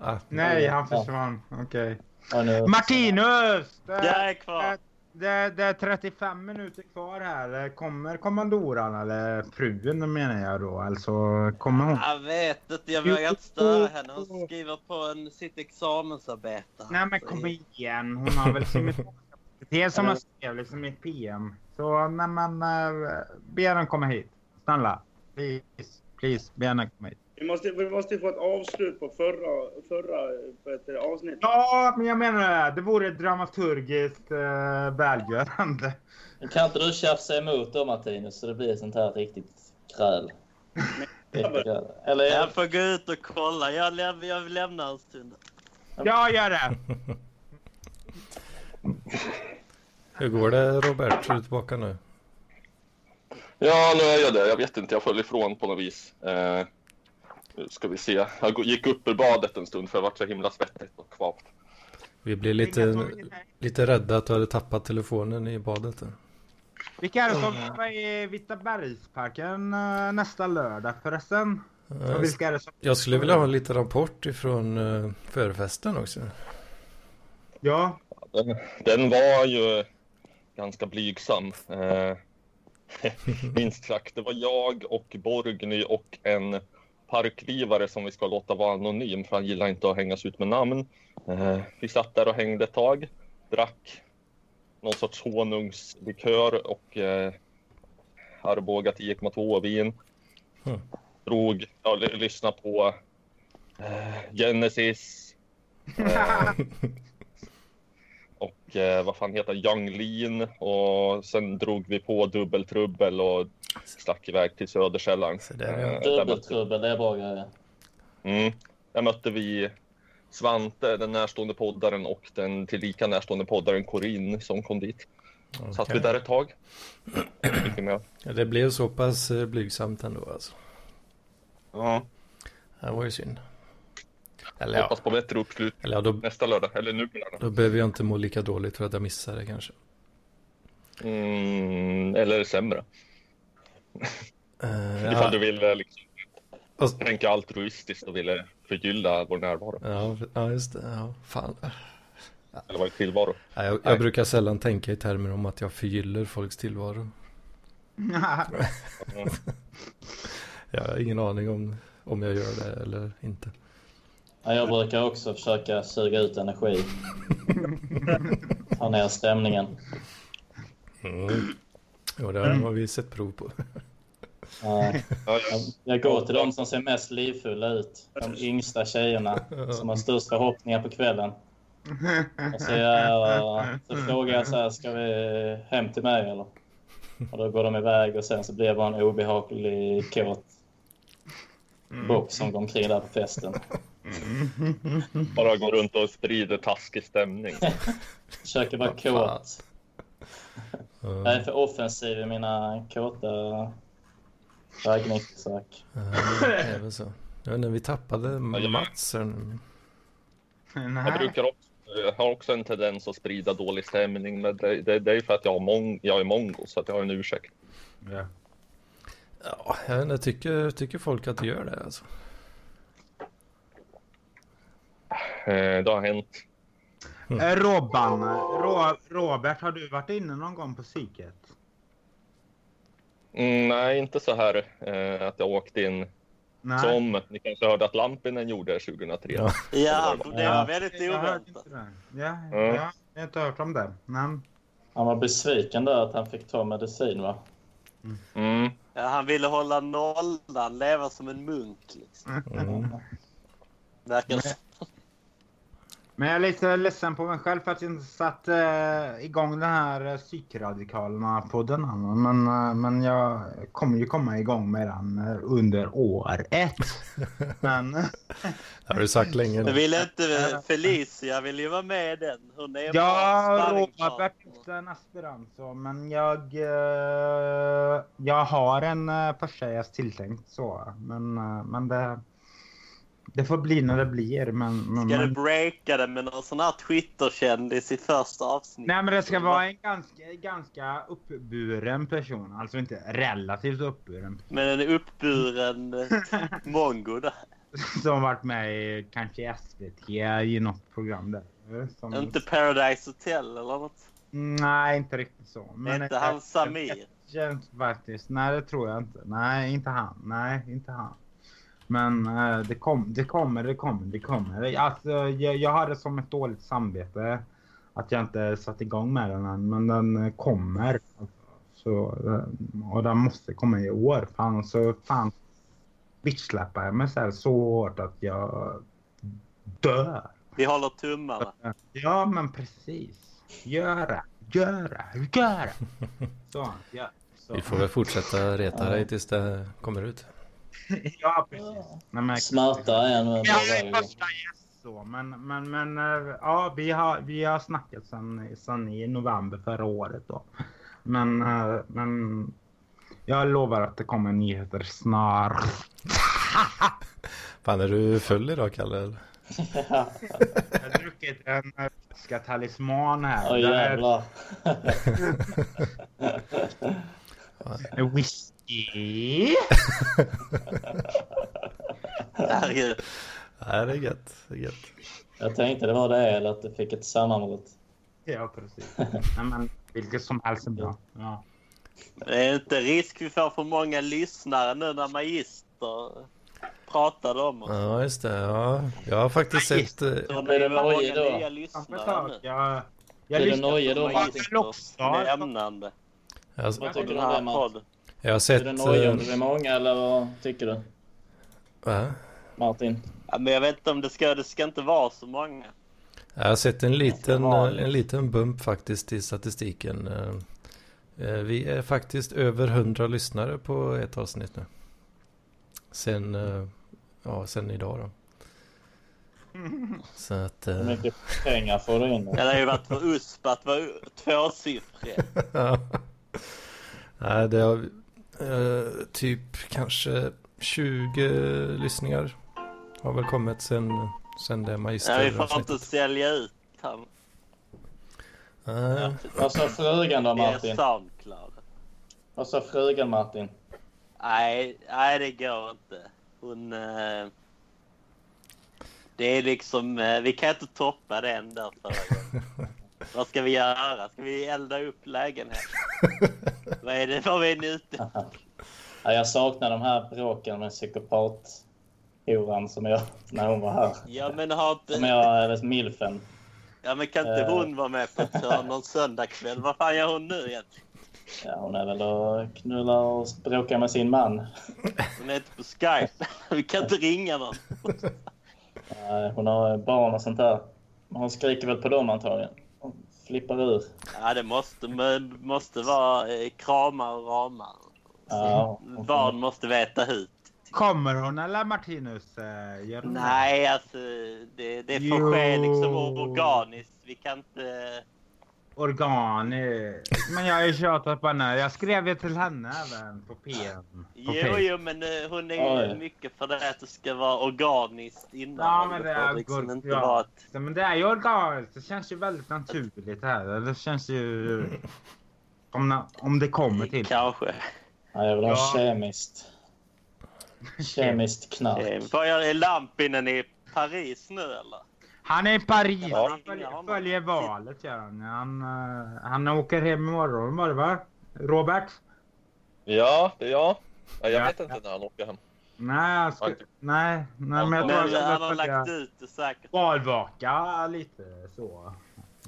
Ah,
Nej, han försvann. Okej.
Nu-
Martinus!
Jag är kvar.
Det, det är 35 minuter kvar här. Kommer kommandoran eller frun menar jag då? Alltså kommer hon?
Jag vet inte, jag vågar inte störa henne. Hon skriver på en, sitt examensarbete.
Nej men kom igen. Hon har väl simultankapacitet som jag skrev liksom i ett PM. Så nej men äh, be henne komma hit. Snälla. Please. Please. Be henne komma hit.
Vi måste, vi måste få ett avslut på förra, förra på ett avsnitt.
Ja, men jag menar det. Det vore dramaturgiskt äh, välgörande.
Kan inte du tjafsa emot då Martinus så det blir sånt här riktigt gräl. Eller
Jag får gå ut och kolla. Jag, läm jag lämnar en stund.
Ja, gör det.
Hur går det Robert? Är du tillbaka nu?
Ja, nu är jag det. Jag vet inte, jag föll ifrån på något vis. Eh, nu ska vi se. Jag gick upp ur badet en stund för jag var så himla svettigt och kvavt.
Vi blev lite, lite rädda att du hade tappat telefonen i badet. där.
Vilka är det som ska vara i Vita bergsparken äh, nästa lördag förresten? Och vilka är det som...
Jag skulle vilja ha en liten rapport ifrån uh, förfesten också.
Ja.
Den, den var ju ganska blygsam. Eh, minst sagt. Det var jag och Borgny och en parklivare som vi ska låta vara anonym för han gillar inte att hängas ut med namn. Eh, vi satt där och hängde ett tag, drack någon sorts honungslikör och eh, Arboga 10,2 vin.
Hmm.
Drog, ja, l- lyssna på eh, Genesis. Eh, och eh, vad fan heter Young Lean och sen drog vi på dubbeltrubbel och stack iväg till Söderkällaren.
Ja.
Eh,
Dubbeltrubbel, det är bra grejer.
mm, där mötte vi Svante, den närstående poddaren och den tillika närstående poddaren Corinne som kom dit. Satt vi där ett tag.
Det blev så pass eh, blygsamt ändå alltså.
Ja,
Det var ju synd. Eller ja,
hoppas på bättre uppslut
eller ja då,
nästa lördag, eller nu lördag.
då behöver jag inte må lika dåligt för att jag missade det kanske.
Mm, eller sämre.
Uh,
Ifall du vill eh, liksom,
och-
tänka altruistiskt och ville förgylla vår närvaro.
ja, ja, just det. Ja, fan.
Eller vår tillvaro.
Ja, jag, jag brukar sällan tänka i termer om att jag förgyller folks tillvaro. Jag har ingen aning om, om jag gör det eller inte.
Ja, jag brukar också försöka suga ut energi. Ta ner stämningen.
Mm. Jo, det har vi sett prov på.
Ja, ja.
Jag- Jag går till de som ser mest livfulla ut. De yngsta tjejerna som har störst förhoppningar på kvällen. Och så, jag, så frågar jag så här, ska vi hem till mig eller? Och då går de iväg och sen så blir det bara en obehaglig kåt box som går omkring där på festen.
Bara går runt och sprider taskig stämning.
Försöker vara
Vad
kåt. Jag är för offensiv i mina kåta raggningsförsök.
Ja, det är väl så. Jag vet inte, vi tappade Mats här nu.
Jag brukar också, jag har också en tendens att sprida dålig stämning, men det, det, det är för att jag, har mong, jag är mongo, så att jag har en ursäkt.
Ja.
Ja, jag vet inte, tycker, tycker folk att du gör det alltså?
Eh, det har hänt.
Eh, Robban, Ro, Robert, har du varit inne någon gång på psyket?
Mm, nej, inte så här eh, att jag åkte in
Nej.
som ni kanske hörde att Lampinen gjorde 2003.
Ja.
Ja, det var väldigt oväntat.
Ja,
Ja.
ja, jag har inte hört om det. Men,
Han var besviken där att han fick ta medicin va?
Mm.
Ja, han ville hålla nollan, leva som en munk. Liksom.
Mm.
Verkar det
men jag är lite ledsen på mig själv för att jag inte satt eh, igång den här eh, psykradikalerna-podden. Men, eh, men jag kommer ju komma igång med den eh, under år ett. men
Det har du sagt länge
Jag
nu.
ville inte Felicia ville ju vara med i den. Hon är
Ja. Robert är en aspirant så, men jag, eh, jag har en första tilltänkt så. Men, eh, men det, det får bli när det blir. Men, men,
Ska du
men,
breaka det med någon sån här Twitter-kändis i första avsnittet?
nej men det ska vara en ganska, ganska uppburen person. Alltså inte relativt uppburen.
Med en uppburen eh, mongo där.
Som varit med i kanske SVT i något program där. Som,
Inte Paradise Hotel eller något.
Nej, inte riktigt så.
Men
Men
inte han Samir.
känns faktiskt. Nej, det tror jag inte. Nej, inte han. Nej, inte han. Men eh, det, kom, det kommer, det kommer, det kommer. Alltså, jag, jag hade som ett dåligt samvete att jag inte satt igång med den än. Men den kommer. Så, eh, och den måste komma i år. Fan, så fan bitchsläppar jag mig så, här så hårt att jag dör.
Vi håller tummarna.
Ja, men precis. Gör det. Gör det. Gör det. Så, ja. Så.
Vi får väl fortsätta reta dig tills det kommer ut.
Ja, precis. Nej, men,
Smärta är en bra
Ja, första gäst så. Men, men, men eh, ja, vi har, vi har snackat sen, sen i november förra året då. Men, eh, men jag lovar att det kommer nyheter snart.
Fan, är du full idag, Kalle? eller?
Jag har druckit en eh, flaska talisman här.
Åh
är
jävlar.
en whisky.
Herregud.
Nej, det är gött. Det är gött.
Jag tänkte det var det eller att du fick ett sammanbrott.
Ja, precis. Nej, men vilket som helst är bra. Ja.
Det är inte risk vi får för många lyssnare nu när Magister pratade om oss.
Ja, just det. Ja, jag har faktiskt sett... eh,
Så
blir det
det
nojig då?
nya
ett
lyssnare nu.
Jag,
Blir
jag
du
lyssnar
nojig då?
Magisters
Lockstar.
nämnande.
Jag,
Vad tycker du om det
podden.
Jag har
Är
sett...
du nojig om
eh,
det är många eller vad tycker du?
va?
Martin?
Ja, men jag vet inte om det ska, det ska inte vara så många.
Jag har sett en liten, eh, en liten bump faktiskt i statistiken. Eh, eh, Vi är faktiskt över 100 lyssnare på ett avsnitt nu. Sen, ja, sen idag då. Så att...
Hur mycket pengar får du in?
Det har ju varit för USP att vara tvåsiffrig.
Ja. Nej, det har eh, typ kanske 20 lyssningar har väl kommit sen, sen det
Ja, vi får inte sälja ut han.
Nej,
Vad sa frugan då
Det är
Martin?
Soundcloud.
Vad sa frugan Martin?
Nej, nej, det går inte. Hon... Eh, det är liksom... Eh, vi kan inte toppa den där förra gången. Vad ska vi göra? Ska vi elda upp lägenheten? Vad är det? Vad är ni ute
Ja, jag saknar de här bråken med psykopat-horan som jag när hon var här.
Ja, men har
Som
inte...
jag, eller milfen.
Ja, men kan inte
Eh.
hon vara med på ett hörn någon söndagkväll? Vad fan gör hon nu egentligen?
Ja, hon är väl och knullar och bråkar med sin man.
Hon är inte på Skype. Vi kan inte ringa någon.
Hon har barn och sånt där. Hon skriker väl på dem antagligen. Flippar ur.
Ja, det måste, måste vara eh, kramar och ramar.
Ja, hon-
Barn måste veta hut.
Kommer hon eller Martinus? Det?
Nej, alltså det, det får
Jo.
ske liksom organiskt. Vi kan inte...
Organiskt. Men jag har ju tjatat på henne. Jag skrev ju till henne även på PM. På
Jo, jo, men eh, hon är ju
Oj.
mycket för det att det ska vara organiskt innan.
Ja, men det är
liksom inte
ja.
vara.
Så, Men det är ju organiskt. Det känns ju väldigt naturligt här. Det känns ju... Om, om det kommer till.
Kanske.
Ja, jag vill ha
Ja.
kemiskt. Kemiskt knark.
Eh, Vad gör Lampinen i Paris nu eller?
Han är i Paris.
Ja.
Han följer, följer valet gör han. Han, eh, han åker hem imorgon var det va? Robert?
Ja. Ja, jag
Ja.
vet inte när han åker hem.
Nej, jag ska, nej, nej men jag tror
Men han har lagt ut det säkert.
valvaka lite så.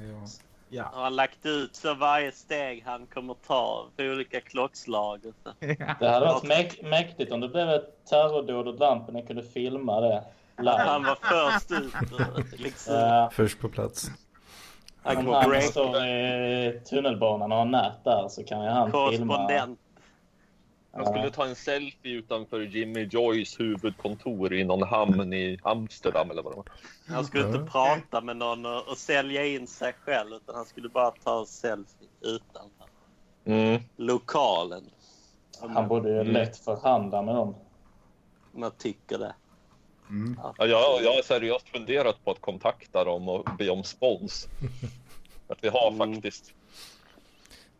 Ja. Ja.
Har han lagt ut så varje steg han kommer ta för olika klockslag så.
Det hade varit mäk- mäktigt om det blev ett terrordåd och Lampinen kunde filma det live.
Han var först ut. och Liksom,
Ja,
Först på plats.
han
om han står i tunnelbanan och har nät där så kan ju han filma.
Han skulle ta en selfie utanför Jimmy Joys huvudkontor i någon hamn i Amsterdam eller vad det var.
Han skulle inte prata med någon och, och sälja in sig själv utan han skulle bara ta en selfie utanför
Mm.
lokalen.
Han borde ju lätt förhandla med dem.
Om jag tycker det.
Mm.
Ja, jag, jag har seriöst funderat på att kontakta dem och be om spons. Att vi har
Mm.
faktiskt...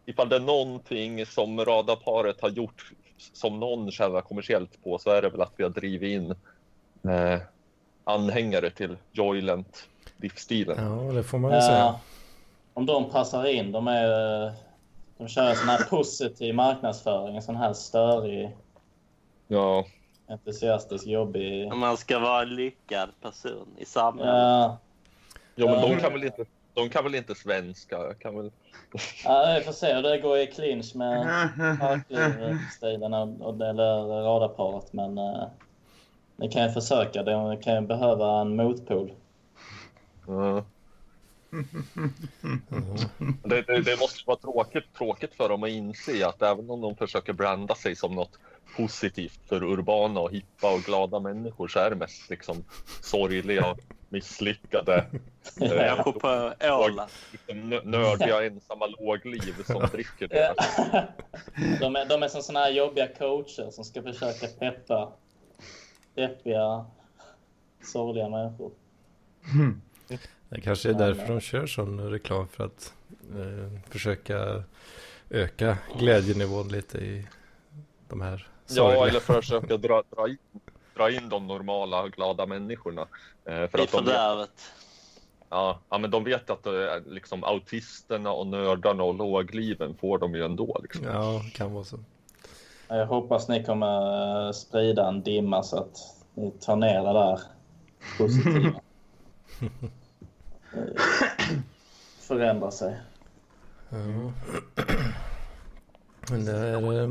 Ifall det är någonting som radarparet har gjort som någon tjänar kommersiellt på så är det väl att vi har drivit in eh, anhängare till Joylent livsstilen.
Ja, det får man ju säga.
Ja, om de passar in. De, är, de kör en sån här positiv marknadsföring. En sån här störig,
Ja,
entusiastisk, jobbig.
Man ska vara en lyckad person i samhället.
Ja,
ja men de
Ja.
kan väl inte, de kan väl inte svenska? Jag Kan väl...
ja, vi får se hur det går i clinch med Parklivstilen och det radarparet. Men eh, ni kan ju försöka. De kan ju behöva en motpol.
Ja. Det, det, det måste vara tråkigt, tråkigt för dem att inse att även om de försöker branda sig som något positivt för urbana och hippa och glada människor så är det mest liksom sorgliga och misslyckade eh,
Apropå Åland.
nö- nördiga ensamma lågliv som dricker det.
De är, de är som såna här jobbiga coacher som ska försöka peppa deppiga, sorgliga människor.
Det kanske är därför de kör sån reklam för att eh, försöka öka glädjenivån lite i de här
Ja, eller försöka dra, dra, in, dra in de normala glada människorna. Eh, för
I
att de vet,
fördärvet.
ja, ja, men de vet att det är, liksom, autisterna och nördarna och lågliven får de ju ändå. Liksom.
Ja, kan vara så.
Jag hoppas ni kommer eh, sprida en dimma så att ni tar ner det där positiva. Eh, Förändra sig.
Ja. Men det är, eh,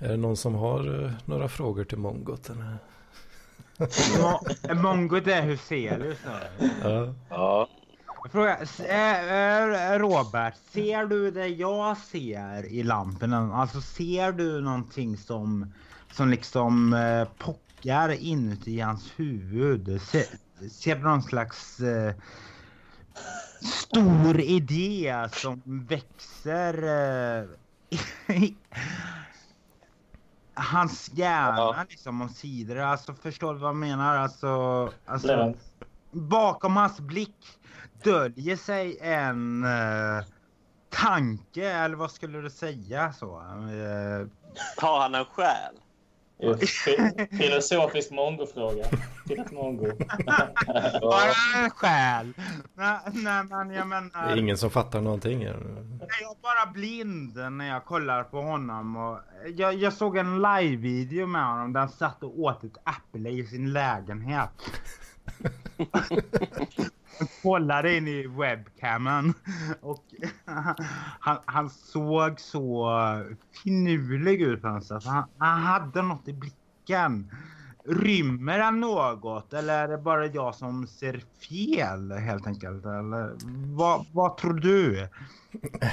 är det någon som har eh, några frågor till Mongot? Eller?
Mongot är Huselius.
Ja.
Ja.
Eh, Robert, ser du det jag ser i lamporna? Alltså ser du någonting som, som liksom eh, pockar inuti hans huvud? Se, ser du någon slags eh, stor idé som växer eh, hans hjärna
Ja.
liksom omsider? Alltså förstår du vad jag menar? Alltså, alltså bakom hans blick döljer sig en eh, tanke, eller vad skulle du säga så? Eh,
Har han en själ?
Det Filosofisk mongofråga mongo.
bara en själ. Nej, nej, men jag
Det
menar,
är ingen som fattar någonting. här.
är jag bara blind när jag kollar på honom? Och jag, jag såg en live-video med honom där han satt och åt ett äpple i sin lägenhet. Kollade in i webcamen och han, han såg så finurlig ut på något sätt. Han, han hade något i blicken. Rymmer han något eller är det bara jag som ser fel helt enkelt? Eller vad, vad tror du?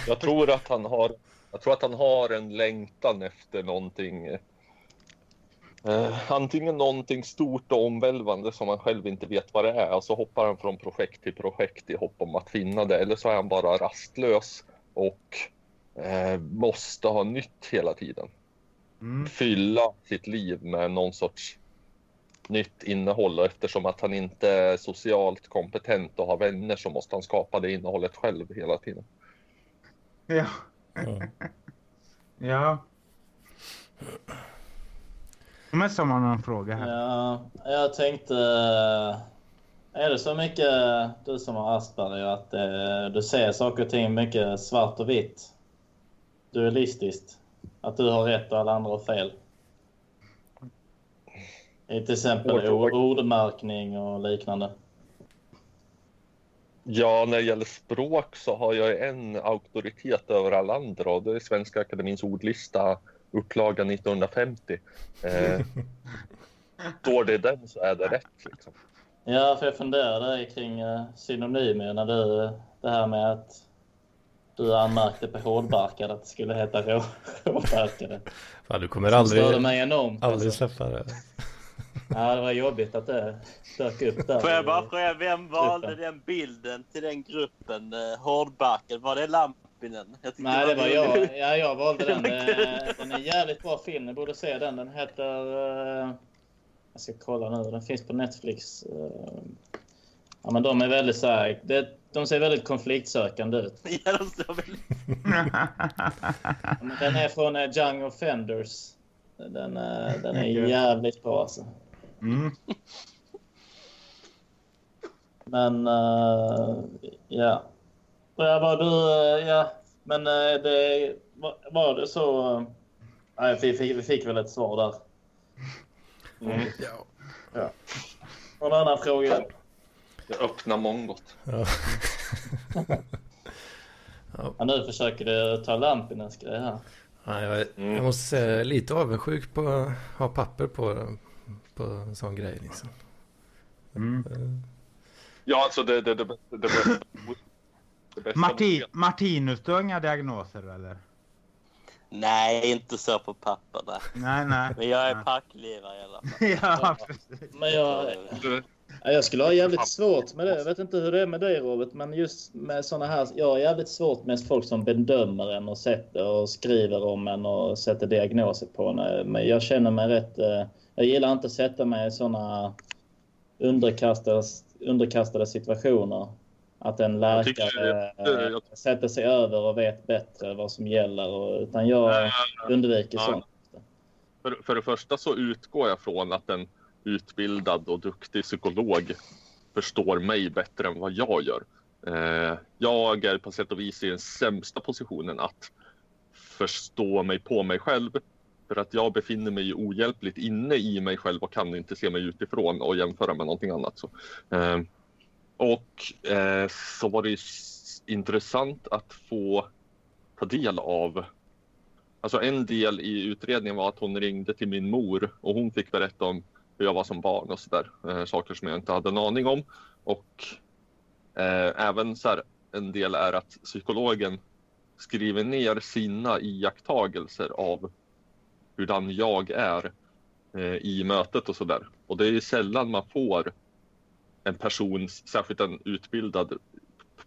Jag tror att han har, jag tror att han har en längtan efter någonting. Eh, antingen någonting stort och omvälvande som han själv inte vet vad det är och så hoppar han från projekt till projekt i hopp om att finna det. Eller så är han bara rastlös och eh, måste ha nytt hela tiden.
Mm.
Fylla sitt liv med någon sorts nytt innehåll och eftersom att han inte är socialt kompetent och har vänner så måste han skapa det innehållet själv hela tiden.
Ja.
Ja.
ja. Men som har någon fråga här.
Ja, jag tänkte... Är det så mycket du som har Asperger att eh, du ser saker och ting mycket svart och vitt? Dualistiskt? Att du har rätt och alla andra har fel? I till exempel
Ord-
ord, ordmärkning och liknande.
Ja, när det gäller språk så har jag en auktoritet över alla andra och det är Svenska Akademins ordlista upplaga 1950. Eh, står det den så är det rätt. Liksom.
Ja, för jag funderade kring eh, synonymer när du... Det här med att du anmärkte på hårdbarkade att det skulle heta rå, råbarkade.
Fan, du kommer
störde
aldrig,
mig enormt.
aldrig
Alltså.
släppa det.
Ja, det var jobbigt att det dök upp där.
Får jag bara fråga, vem valde den bilden till den gruppen? Eh, Hårdbacken, var det Lampinen? Jag tyckte
Nej, det var jag. Ja, jag valde den. Eh, Den är en jävligt bra film. Ni borde se den. Den heter... eh, Jag ska kolla nu. Den finns på Netflix. Eh, Ja, men de är väldigt så här... De ser väldigt konfliktsökande ut.
Ja, de står väl...
Ja, men Den är från Young Offenders. Den, den är jävligt bra alltså.
Mm.
Men uh, ja. Ja, var du, eh, ja. Men eh, det var, det så. eh, Nej, vi fick, vi fick väl ett svar där.
Mm.
Ja. Någon annan fråga?
Det öppnar mongot.
Ja.
Ja, nu försöker du ta Lampinens grej här.
Ja, jag,
Mm.
jag måste säga, lite avundsjuk på att ha papper på, på en sån grej liksom.
Mm.
Ja, alltså det, det, det, det, det, bästa- det bästa.
Martin, Martinus, du har inga diagnoser eller?
Nej, inte så på papperna.
Nej, nej.
Men jag är
Nej.
packlivare i alla fall.
ja, precis.
Men jag, jag skulle ha jävligt svårt med det. Jag vet inte hur det är med dig Robert, men just med såna här. Jag har jävligt svårt med folk som bedömer en och sätter och skriver om en och sätter diagnoser på en. Men jag känner mig rätt. eh, Jag gillar inte att sätta mig i såna underkastade, underkastade situationer. Att en
Jag
läkare eh, sätter sig över och vet bättre vad som gäller. Och, utan jag undviker
Ja.
sånt.
För, för det första så utgår jag från att en utbildad och duktig psykolog förstår mig bättre än vad jag gör. Eh, jag är på sätt och vis i den sämsta positionen att förstå mig på mig själv. För att jag befinner mig ohjälpligt inne i mig själv och kan inte se mig utifrån och jämföra med någonting annat. Så. Och eh, så var det ju intressant att få ta del av Alltså en del i utredningen var att hon ringde till min mor och hon fick berätta om hur jag var som barn och sådär. Eh, saker som jag inte hade en aning om. Och eh, även så här, en del är att psykologen skriver ner sina iakttagelser av hurdan jag är eh, i mötet och sådär. Och det är sällan man får en persons, särskilt en utbildad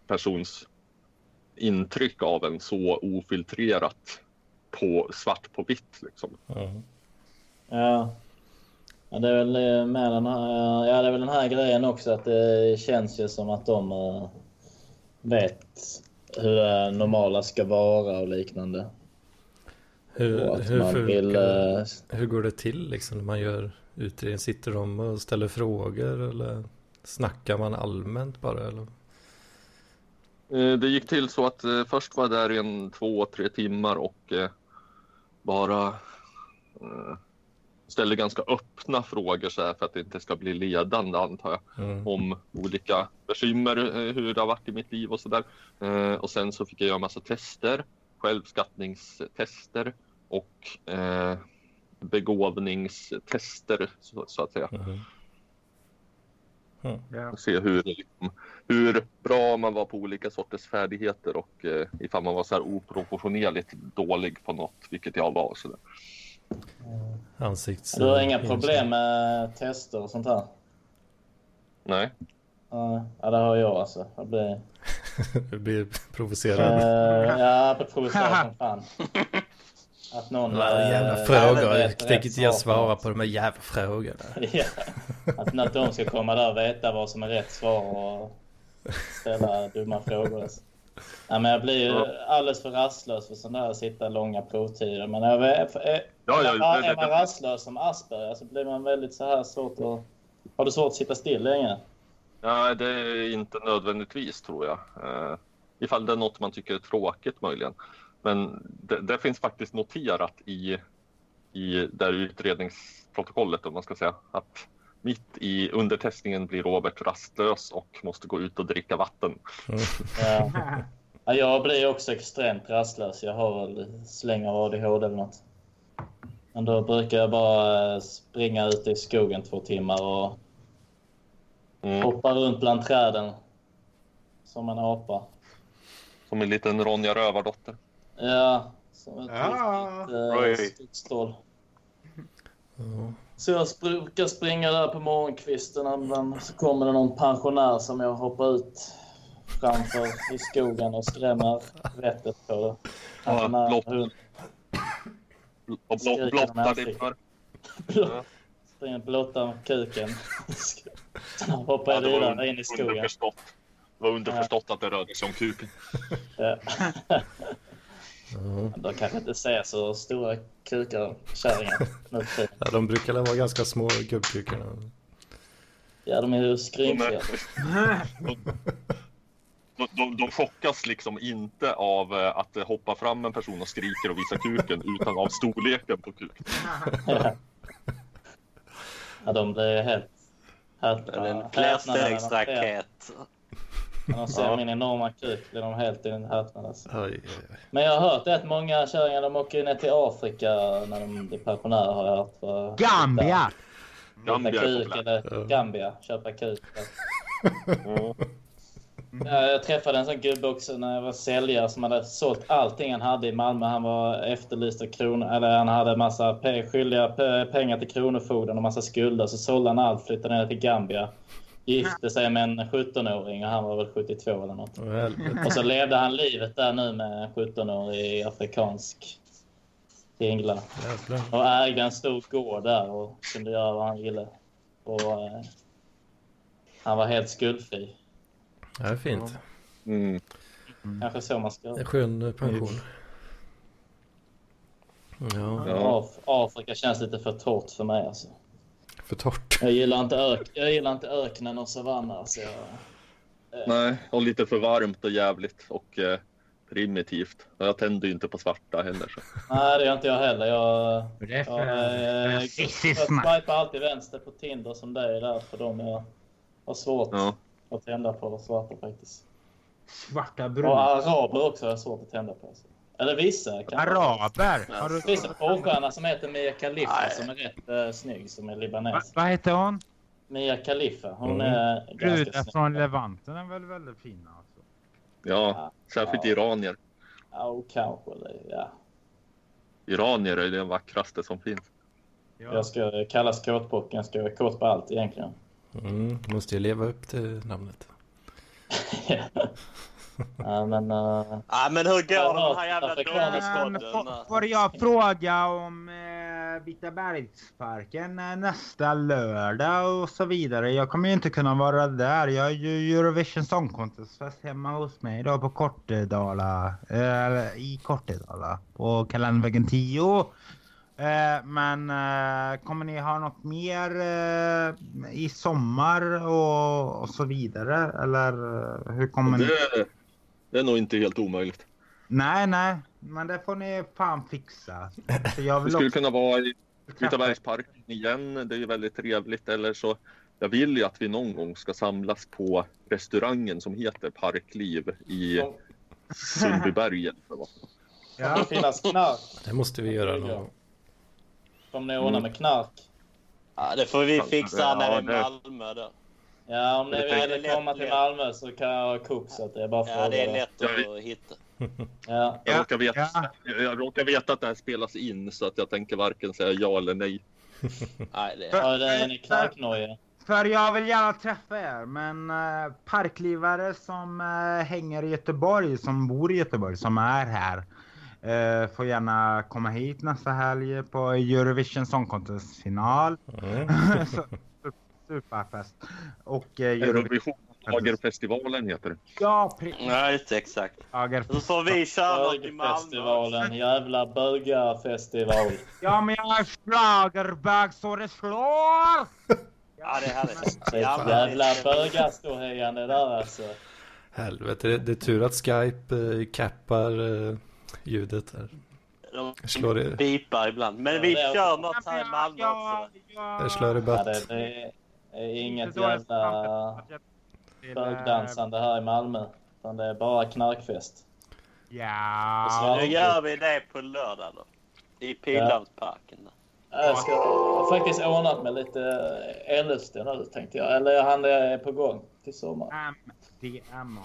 persons intryck av en så ofiltrerat på svart på vitt liksom.
ja.
Ja. ja, det är väl eh, med den här, ja, det är väl den här grejen också att det känns ju som att de eh, vet hur det normala ska vara och liknande.
Hur,
Och att
hur,
man vill, eh,
hur går det till liksom när man gör utredning? Sitter de och ställer frågor eller snackar man allmänt bara? Eller?
Eh, Det gick till så att eh, först var jag där i en två, tre timmar och eh, bara ställer ganska öppna frågor så här för att det inte ska bli ledande antar jag.
Mm.
Om olika bekymmer, hur det har varit i mitt liv och sådär. Och sen så fick jag göra massa tester, självskattningstester och begåvningstester så, så att säga.
Mhm.
Ja.
Se hur, liksom, hur bra man var på olika sorters färdigheter och eh, ifall man var så här oproportionerligt dålig på något, vilket jag var. Så där.
Ansikts...
Du har inga problem med tester och sånt här?
Nej,
Ja, Ja, det har jag alltså. Jag blir...
Du blir provocerad.
Uh, ja, på provocerad som fan. Att någon...
Ja,
eh,
jävla
vet
frågor. Jag tänker inte jag
svar
svara på de här jävla frågorna.
Ja. Att, att de ska komma där och veta vad som är rätt svar och ställa dumma frågor. Alltså. Ja, men jag blir ju alldeles för rastlös för sådana här sitta långa provtider. Men är,
Ja, ja,
är,
det-
är man rastlös som Asperger så blir man väldigt så här svårt att... Har du svårt att sitta still länge?
ja, det är inte nödvändigtvis tror jag. Eh, ifall det är något man tycker är tråkigt möjligen. Men det, det finns faktiskt noterat i, i där utredningsprotokollet om man ska säga att mitt i under testningen blir Robert rastlös och måste gå ut och dricka vatten.
Ja. Ja, jag blir också extremt rastlös. Jag har väl släng av ADHD eller något. Men då brukar jag bara eh, springa ut i skogen två timmar och
Mm.
hoppa runt bland träden. Som en apa.
Som en liten Ronja Rövardotter.
Ja, som ett
Ja.
Riktigt stål.
Ja.
Så jag brukar springa där på morgonkvisten. Ibland så kommer det någon pensionär som jag hoppar ut framför i skogen och skrämmer vettet på. Pensionär,
blott-
hund.
Och blott, blottar ditt för.
Blott- Springer blotta kuken. Sen hoppar jag
det var
vidare in i skogen.
underförstått. Det var underförstått att det rörde sig om kuken.
Ja.
Ja.
De kanske inte ser så stora kukar, kärringar. nu tiden.
Ja, de brukar vara ganska små gubbkukarna.
Ja, de är ju skrynkliga.
de, de, de chockas liksom inte av eh, att det hoppar fram en person och skriker och visar kuken utan av storleken på kuken.
Ja. ja, de blir helt... helt
Det är en
häpna när de ser-
Ja.
min enorma kuk blir de helt i en häpnad. Alltså. Men jag har hört att många kärringar de åker ner till Afrika när de blir pensionärer. Har jag hört, för
Gambia!
Gambia
kuk eller
Ja.
Gambia. Köpa kuk.
Ja.
Ja, jag träffade en sån gubbe också när jag var säljare som hade sålt allting han hade i Malmö. Han var efterlyst av kron eller han hade massa skyldiga pe- pengar till Kronofogden och massa skulder. Så sålde han allt, flyttade ner till Gambia. Gifte sig med en 17-åring och han var väl 72 eller något.
Helvete.
Och så levde han livet där nu med en 17-årig afrikansk.
Jävlar.
Och ägde en stor gård där och kunde göra vad han ville. Och, eh, han var helt skuldfri.
Det är fint.
Mm.
Kanske så man ska
En
göra.
skön eh, pension. Ja,
Ja.
Af- Afrika känns lite för torrt för mig alltså.
För torrt.
Jag gillar inte, ök jag gillar inte öknen och savanner. Alltså jag...
Nej, och lite för varmt och jävligt och eh, primitivt. Och jag tänder ju inte på svarta heller. Så.
Nej, det gör inte jag heller. Jag,
Det är
jag, eh, jag, alltid vänster på Tinder som dig där för dem jag har svårt
Ja.
att tända på svarta faktiskt.
Svarta
Och
bruna.
araber också har jag svårt att tända på. Alltså. Eller vissa. Kan
Araber? Har du...
Det finns en porrstjärna som heter Mia Khalifa som är rätt uh, snygg, som är
Va,
libanes.
vad heter hon?
Mia Khalifa. Hon
Mm.
är ganska
Bruden
snygg.
från Levanten är väl väldigt fina alltså.
ja, särskilt
Ja.
iranier.
Ja, kanske. eller, Ja.
Iranier är det vackraste som finns.
Ja.
Jag ska kallas kåtbocken. Jag ska vara kåt på allt egentligen.
Mm, måste ju leva upp till namnet.
ja, men... uh,
Ja, men hur går det med den här jävla.
Men
dålispodden?
får- jag fråga om eh, Vita bergsparken eh, nästa lördag och så vidare? Jag kommer ju inte kunna vara där. Jag har ju Eurovision Song Contest-fest hemma hos mig då på Kortedala. eh, i Kortedala. På Kalenvägen 10. Eh, men eh, kommer ni ha något mer eh, i sommar och, och så vidare? Eller hur kommer ni?
Det, det är nog inte helt omöjligt.
Nej, nej, men det får ni fan fixa. För jag
Vi
vill
skulle
också...
kunna vara i, Kvitabergsparken igen. Det är ju väldigt trevligt. Eller så, jag vill ju att vi någon gång ska samlas på restaurangen som heter Parkliv i Sundbybergen.
Det
Ja.
finnas knark.
Det måste vi göra någon.
Kommer ni ordna med knark?
Ja, det får vi fixa
Ja,
i
det-
Malmö då.
Ja, om ni
är
vill
lätt,
komma till. Malmö så kan jag ha kok så att det är bara för
Ja, det är
att-
lätt att hitta.
Ja.
Jag, råkar veta,
Ja.
jag råkar veta att det här spelas in så att jag tänker varken säga ja eller nej.
Nej, det...
Ja, det är ni knarknoja.
För jag vill gärna träffa er, men uh, parklivare som eh, hänger i Göteborg, som bor i Göteborg, som är här. eh, får gärna komma hit nästa helg på Eurovision Song Contest final.
Mm.
Så- Superfest. Och uh, Eurovision...
Lagerfestivalen heter det.
Ja, precis.
Det, exakt. Så får vi köra i Malmö.
Bögfestivalen. Jävla bögarfestival.
Ja, men jag är schlagerbög så det slår!
Ja, det är härligt.
Det är jävla bögaståhejande där alltså.
Helvete, det, det är tur att Skype eh, cappar eh, ljudet här.
De
Slår det,
pipar ibland. Men
Ja,
vi
det
kör något här i Malmö också.
ja,
det slår i
Ja,
bött.
det, det är inget
Det är
jävla
till, eh,
bögdansande här i Malmö. Utan det är bara knarkfest.
Ja.
Nu gör vi det på lördag då. I Pildammsparken. då.
Jag ska jag har faktiskt ordnat med lite LSD nu tänkte jag. Eller han är på gång till sommar.
MDMA.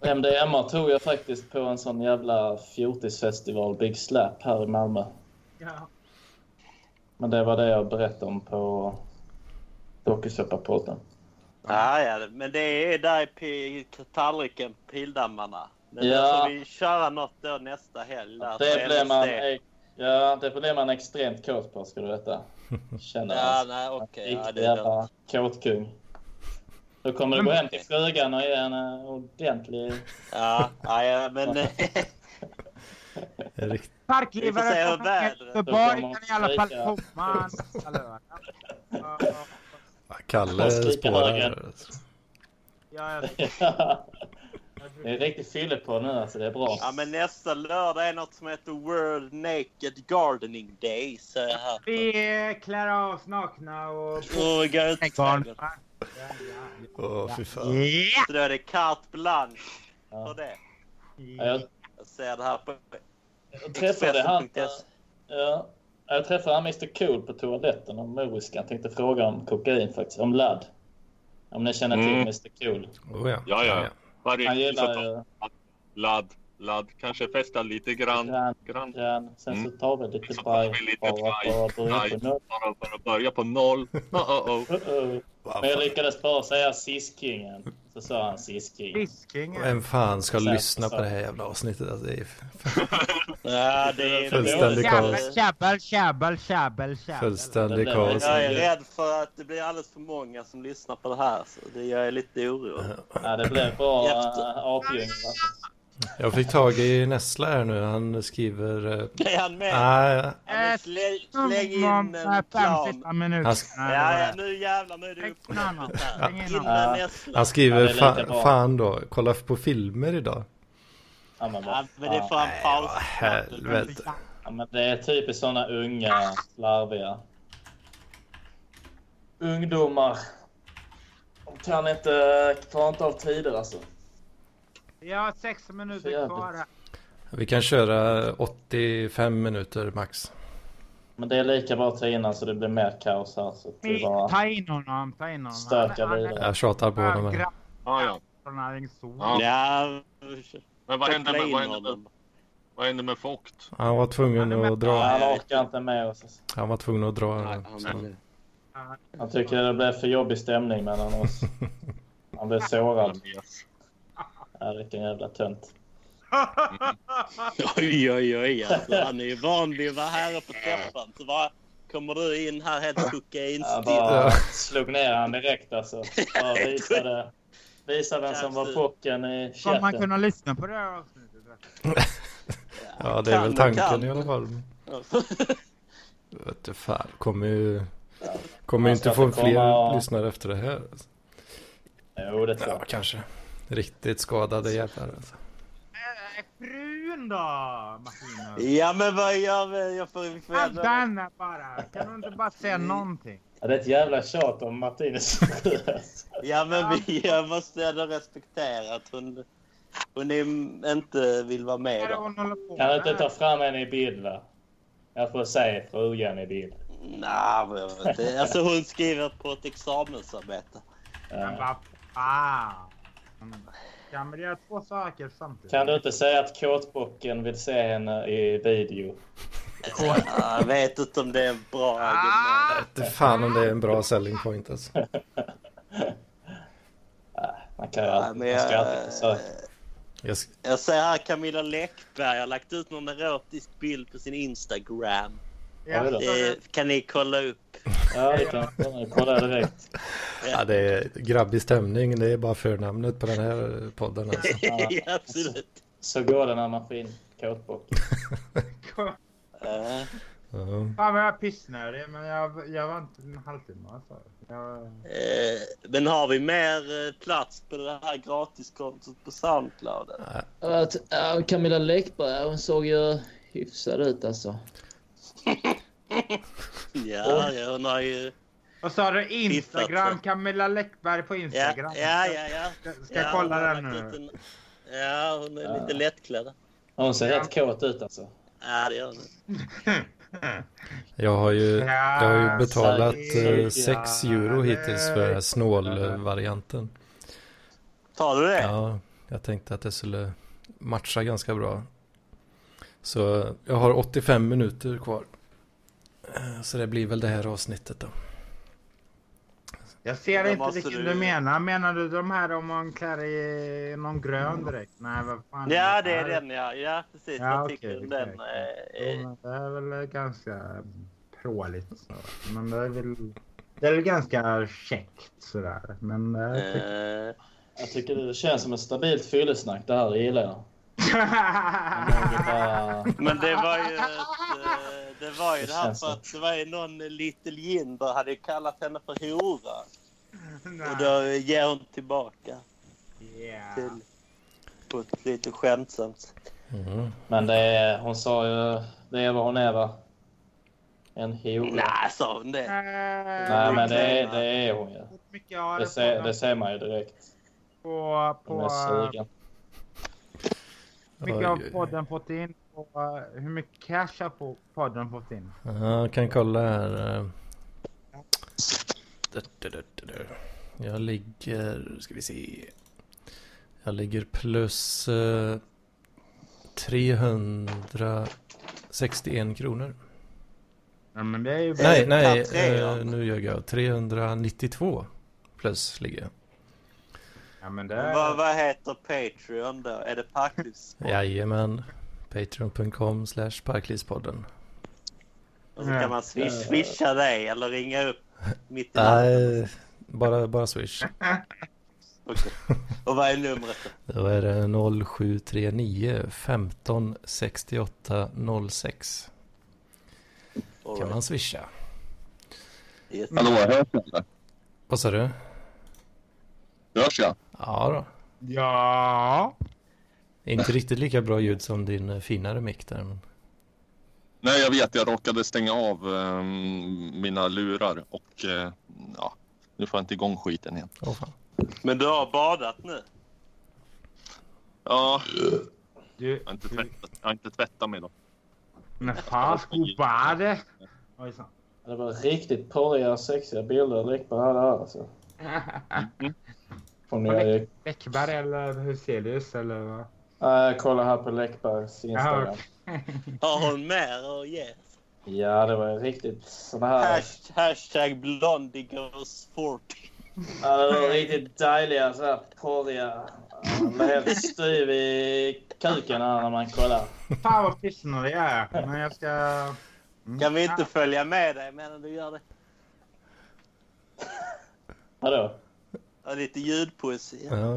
MDMA tog jag faktiskt på en sån jävla fjortisfestival, Big Slap här i Malmö.
Ja.
Men det var det jag berättade om på Dokusåpapodden.
Ja, ja, men det är där i tallriken, Pildammarna. Men
Ja.
då får vi köra något då nästa helg. Där,
Det blev man, ja, det blev man extremt kåt på ska du veta. Känner
Ja,
alltså.
nej, okej. Ja,
Riktig
det är
jävla kåtkung. Då kommer du gå hem till frugan och ge en eh, ordentlig...
Ja, ja, ja, men...
Parklivare från Göteborg kan i alla fall komma.
Kalle spårar.
Ja, jag-
det är riktigt fylle på nu alltså, det är bra.
Ja, men nästa lördag är något som heter World Naked Gardening Day. Så jag här.
Vi klär av oss nakna och...
Och går ut i trädgården.
Åh, fy fan.
ja.
Så då är det carte blanche
Ja.
för det.
Ja, jag,
ser det här på
jag träffade han... Ja, jag träffade han Mr Cool på toaletten om Moriskan. Tänkte fråga om kokain faktiskt, om ladd. Om ni känner till
Mm.
Mr Cool.
Oh, ja.
Ja, ja. Varje
Han gillar ju
ladd, ladd. Kanske festa lite grann.
grann,
grann.
grann. Sen
Mm.
så tar vi lite baj bara börja på noll.
Bara börja på noll. Oh, oh, oh.
Uh-oh.
Vad
Men jag lyckades bara säga Siskingen. Så sa han Siskingen.
Fiskingen.
Vem fan ska
Så-
lyssna
så-
på det här jävla avsnittet? Alltså, det är
Ja, det är...
Fullständig kaos.
Käbbel, käbbel, käbbel, käbbel.
fullständig kaos.
Jag är rädd för att det blir alldeles för många som lyssnar på det här. Så det gör jag lite orolig.
Ja, det blev bra
Efter.
Jag fick tag i Nessla här nu. Han skriver... eh,
Är han med?
Nej,
Ja, men slä, släng in en plan.
sista minuter.
Han sk-
Ja, ja, nu jävlar. Nu är det här. Näslan.
han skriver fa- fan då. Kolla på filmer idag.
Ja, men,
Ja, men det får han pausa.
helvete.
ja, men det är typiskt såna unga, slarviga ungdomar. De kan inte, klarar inte av tider alltså.
Jag har sex minuter kvar.
Vi kan köra 85 minuter max.
Men det är lika bra att ta innan så det blir mer kaos här. Så att det är bara...
Ta in honom, ta in honom.
Stöka vidare.
Jag tjatar på honom. här.
Ja, ja. Ja.
Ja,
Men vad händer
koppla
med,
in
vad händer med, vad händer med Vogt?
Han var tvungen att
Ja,
dra.
han orkar inte med oss.
Han var tvungen att dra.
Nej, han-
Han tycker det blev för jobbig stämning mellan oss. Han blev sårad. Ja, vilken jävla tönt.
Oj, oj, oj. Alltså, han är ju van vid att vara här uppe på trappan. Så bara kommer du in här helt
Jag
kokainstill.
bara slog ner han direkt alltså. Bara visade, visade vem som var pocken i
Kommer man
chatten.
kunna lyssna på det här avsnittet?
Ja, det är väl
Kan och
tanken
kan.
i alla fall. Vet du fan, kommer ju... Kommer inte få fler
komma-
lyssnare efter det här. alltså.
Jo, det tror
Ja,
jag.
kanske. Riktigt skadade jävlar. Alltså.
Äh, Fru frun då, Martinus?
Ja, men vad gör vi? Jag får... vi får
Ja,
ändå-
Danne bara. Kan du inte bara säga någonting?
Ja, det är ett jävla tjat om Martinez.
Ja, men vi, jag måste ändå respektera att hon, hon är, inte vill vara med. Då.
kan du inte ta fram henne i bild va? Jag får se frugan i bild.
Nej, men jag vet inte. Alltså hon skriver på ett examensarbete.
Men
Ja.
vad fan. Kan man göra två saker samtidigt?
Kan du inte säga att kåtbocken vill se henne i video?
Jag vet inte om det är en bra
Ah!
argument.
Inte fan om det är en bra selling point alltså.
Man kan ju
Ja,
alltid,
men
ska
jag,
alltid försöka.
Jag,
jag ser här Camilla Läckberg har lagt ut någon erotisk bild på sin Instagram.
Ja.
Det kan ni kolla upp.
Ja, det kan jag kolla direkt.
ja, det är grabbig stämning. Det är bara förnamnet på den här podden alltså.
Ja.
ja, absolut.
Så går det när man får in kåtbocken.
Eh,
Ja.
Fan vad jag är pissnödig men jag, jag var inte en halvtimme alltså. Jag,
eh, men har vi mer eh, plats på det här gratiskontot på Soundcloud?
Att, ja, Camilla Läckberg, hon såg ju hyfsad ut alltså.
Ja, ja, hon har ju...
vad sa du? Instagram? Camilla Läckberg på
Ja,
Instagram?
ja, ja. ja.
Ska, ska
ja,
jag kolla den nu?
en- Ja, hon är
Ja.
lite lättklädd.
Hon ser helt kåt ut alltså.
Ja, det gör hon.
Jag har ju, jag har ju betalat
säkert.
eh, 6 euro hittills för den här snål-varianten.
Tar du det?
Ja, jag tänkte att det skulle matcha ganska bra. Så jag har 85 minuter kvar. Eh, Så det blir väl det här avsnittet då.
Jag ser inte vilken
du-
du menar. Menar du de här om man klär i någon grön direkt? Nej, vad fan
Ja, det är den ja. Ja, precis.
Ja,
Vad tycker du om den? eh,
Jo, Det är väl ganska pråligt. Så. Men det är väl, det är väl ganska käckt sådär. Men det är...
eh,
Jag tycker det känns som ett stabilt fyllesnack det här, det gillar jag.
Men det var ju, ett, eh, det, var ju
Det
det här för att det var ju någon Little Jinder hade ju kallat henne för hora.
Nej.
Och då ger hon tillbaka
Ja.
till, på ett lite skämtsamt sätt.
Mm.
Men det är, hon sa ju, det är vad hon är va? En hora.
Nej, sa hon det?
Nej men det är, det är hon ju.
Har
Det
det
ser,
på,
det ser man ju direkt.
på,
Hon är
på
sugen.
Mycket har podden fått in. På, hur mycket cash har podden fått in?
Ja, jag kan kolla här. eh. Jag ligger, ska vi se. Jag ligger plus eh, 361 kronor.
Ja.
Nej, nej, eh, nu ljög jag. 392 plus ligger jag.
Ja, men det
Vad,
är...
vad heter Patreon då? Är det Parklivs?
Jajamän. Patreon.com slash Parklivspodden.
Och så kan man swish, swisha dig eller ringa upp mitt i natten.
Nej, bara, bara swish.
Okej. Och vad är numret då?
Då är det 0739 15 68 06.
All
Kan man swisha.
Hallå, hörs jag?
Vad sa du?
Hörs jag?
Ja då.
Ja.
Inte riktigt lika bra ljud som din eh, finare mick där. Men...
Nej, jag vet. Jag råkade stänga av ehm, mina lurar och eh, ja, nu får jag inte igång skiten igen.
Åh fan.
Men du har badat nu?
Ja,
Du,
jag har inte tvättat, jag har inte tvättat mig idag.
när fan skobade? Ojsan.
Det var riktigt porriga sexiga bilder Läckberg hade här alltså. Från Jag
det-
gick.
Bäckberg eller Huselius eller vad?
Nej, kolla här på Läckbergs Instagram.
Har hon mer att ge?
Ja, det var riktigt såna här.
Hash, hashtag Blondie goes 40.
Ja, det var riktigt dejliga så här porriga. Man blir helt styv i kuken här när man kollar.
Fan vad pissnödig jag är. Men jag ska... Mm.
Kan vi inte följa med dig medan du gör det?
Vadå?
Ja, lite ljudpoesi.
Ja.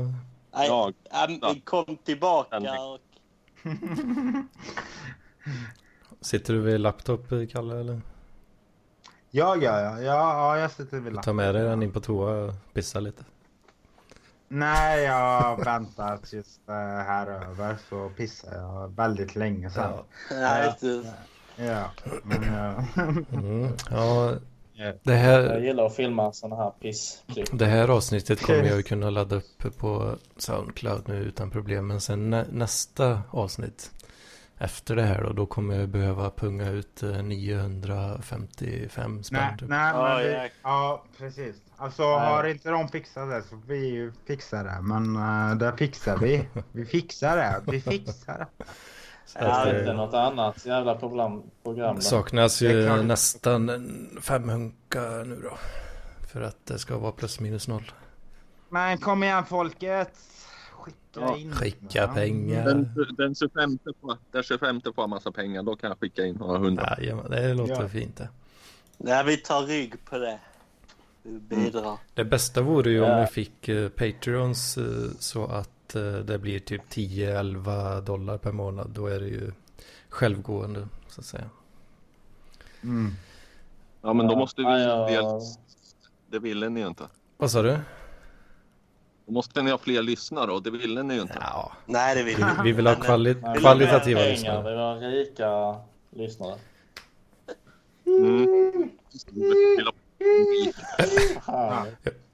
Nej,
Jag,
ja, kom tillbaka och...
Sitter du vid laptop, Kalle? Eller?
Ja, ja, ja. Ja, ja jag sitter vid
Ta med dig den in på toa och pissa lite.
Nej, jag väntar tills det här är över så pissar jag väldigt länge sen.
Ja.
Det.
Ja, men eh,
Mm. ja, Det
Jag
här,
gillar att filma sådana här pissklipp.
det här avsnittet kommer jag ju kunna ladda upp på Soundcloud nu utan problem. Men sen nä, nästa avsnitt efter det här då, då kommer jag behöva punga ut eh, 955 spänn.
nej,
typ.
nej, men
Ja,
vi,
ja.
precis. Alltså
Nej.
har inte de fixat det så vi ju fixa det. Men uh, det fixar vi. Vi fixar det. Vi fixar det.
Så
Ja,
att,
Det är
eh,
inte något annat jävla program. program då.
saknas ju nästan en femhunka nu då. För att det ska vara plus minus noll.
Men kom igen folket. Skicka
Ja,
in.
Skicka
Ja.
pengar.
Den, den 25 får, den 25 får jag massa pengar, då kan jag skicka in några hundra.
Jajamän, det låter
Ja.
fint det.
Nej, vi tar rygg på det. Vi bidrar.
Det bästa vore ju om
Ja.
vi fick eh, Patreons eh, så att eh, det blir typ 10-11 dollar per månad. Då är det ju självgående så att säga.
Mm.
Ja, men då måste vi
Ja.
Det ville ni ju inte.
Vad sa du?
Då måste ni ha fler lyssnare och det ville ni ju inte.
Ja,
Nej, det vill
vi,
vi
vi vill ha
Men,
kvali
Nej,
kvalitativa
pengar,
lyssnare.
Vi vill ha rika lyssnare.
Mm.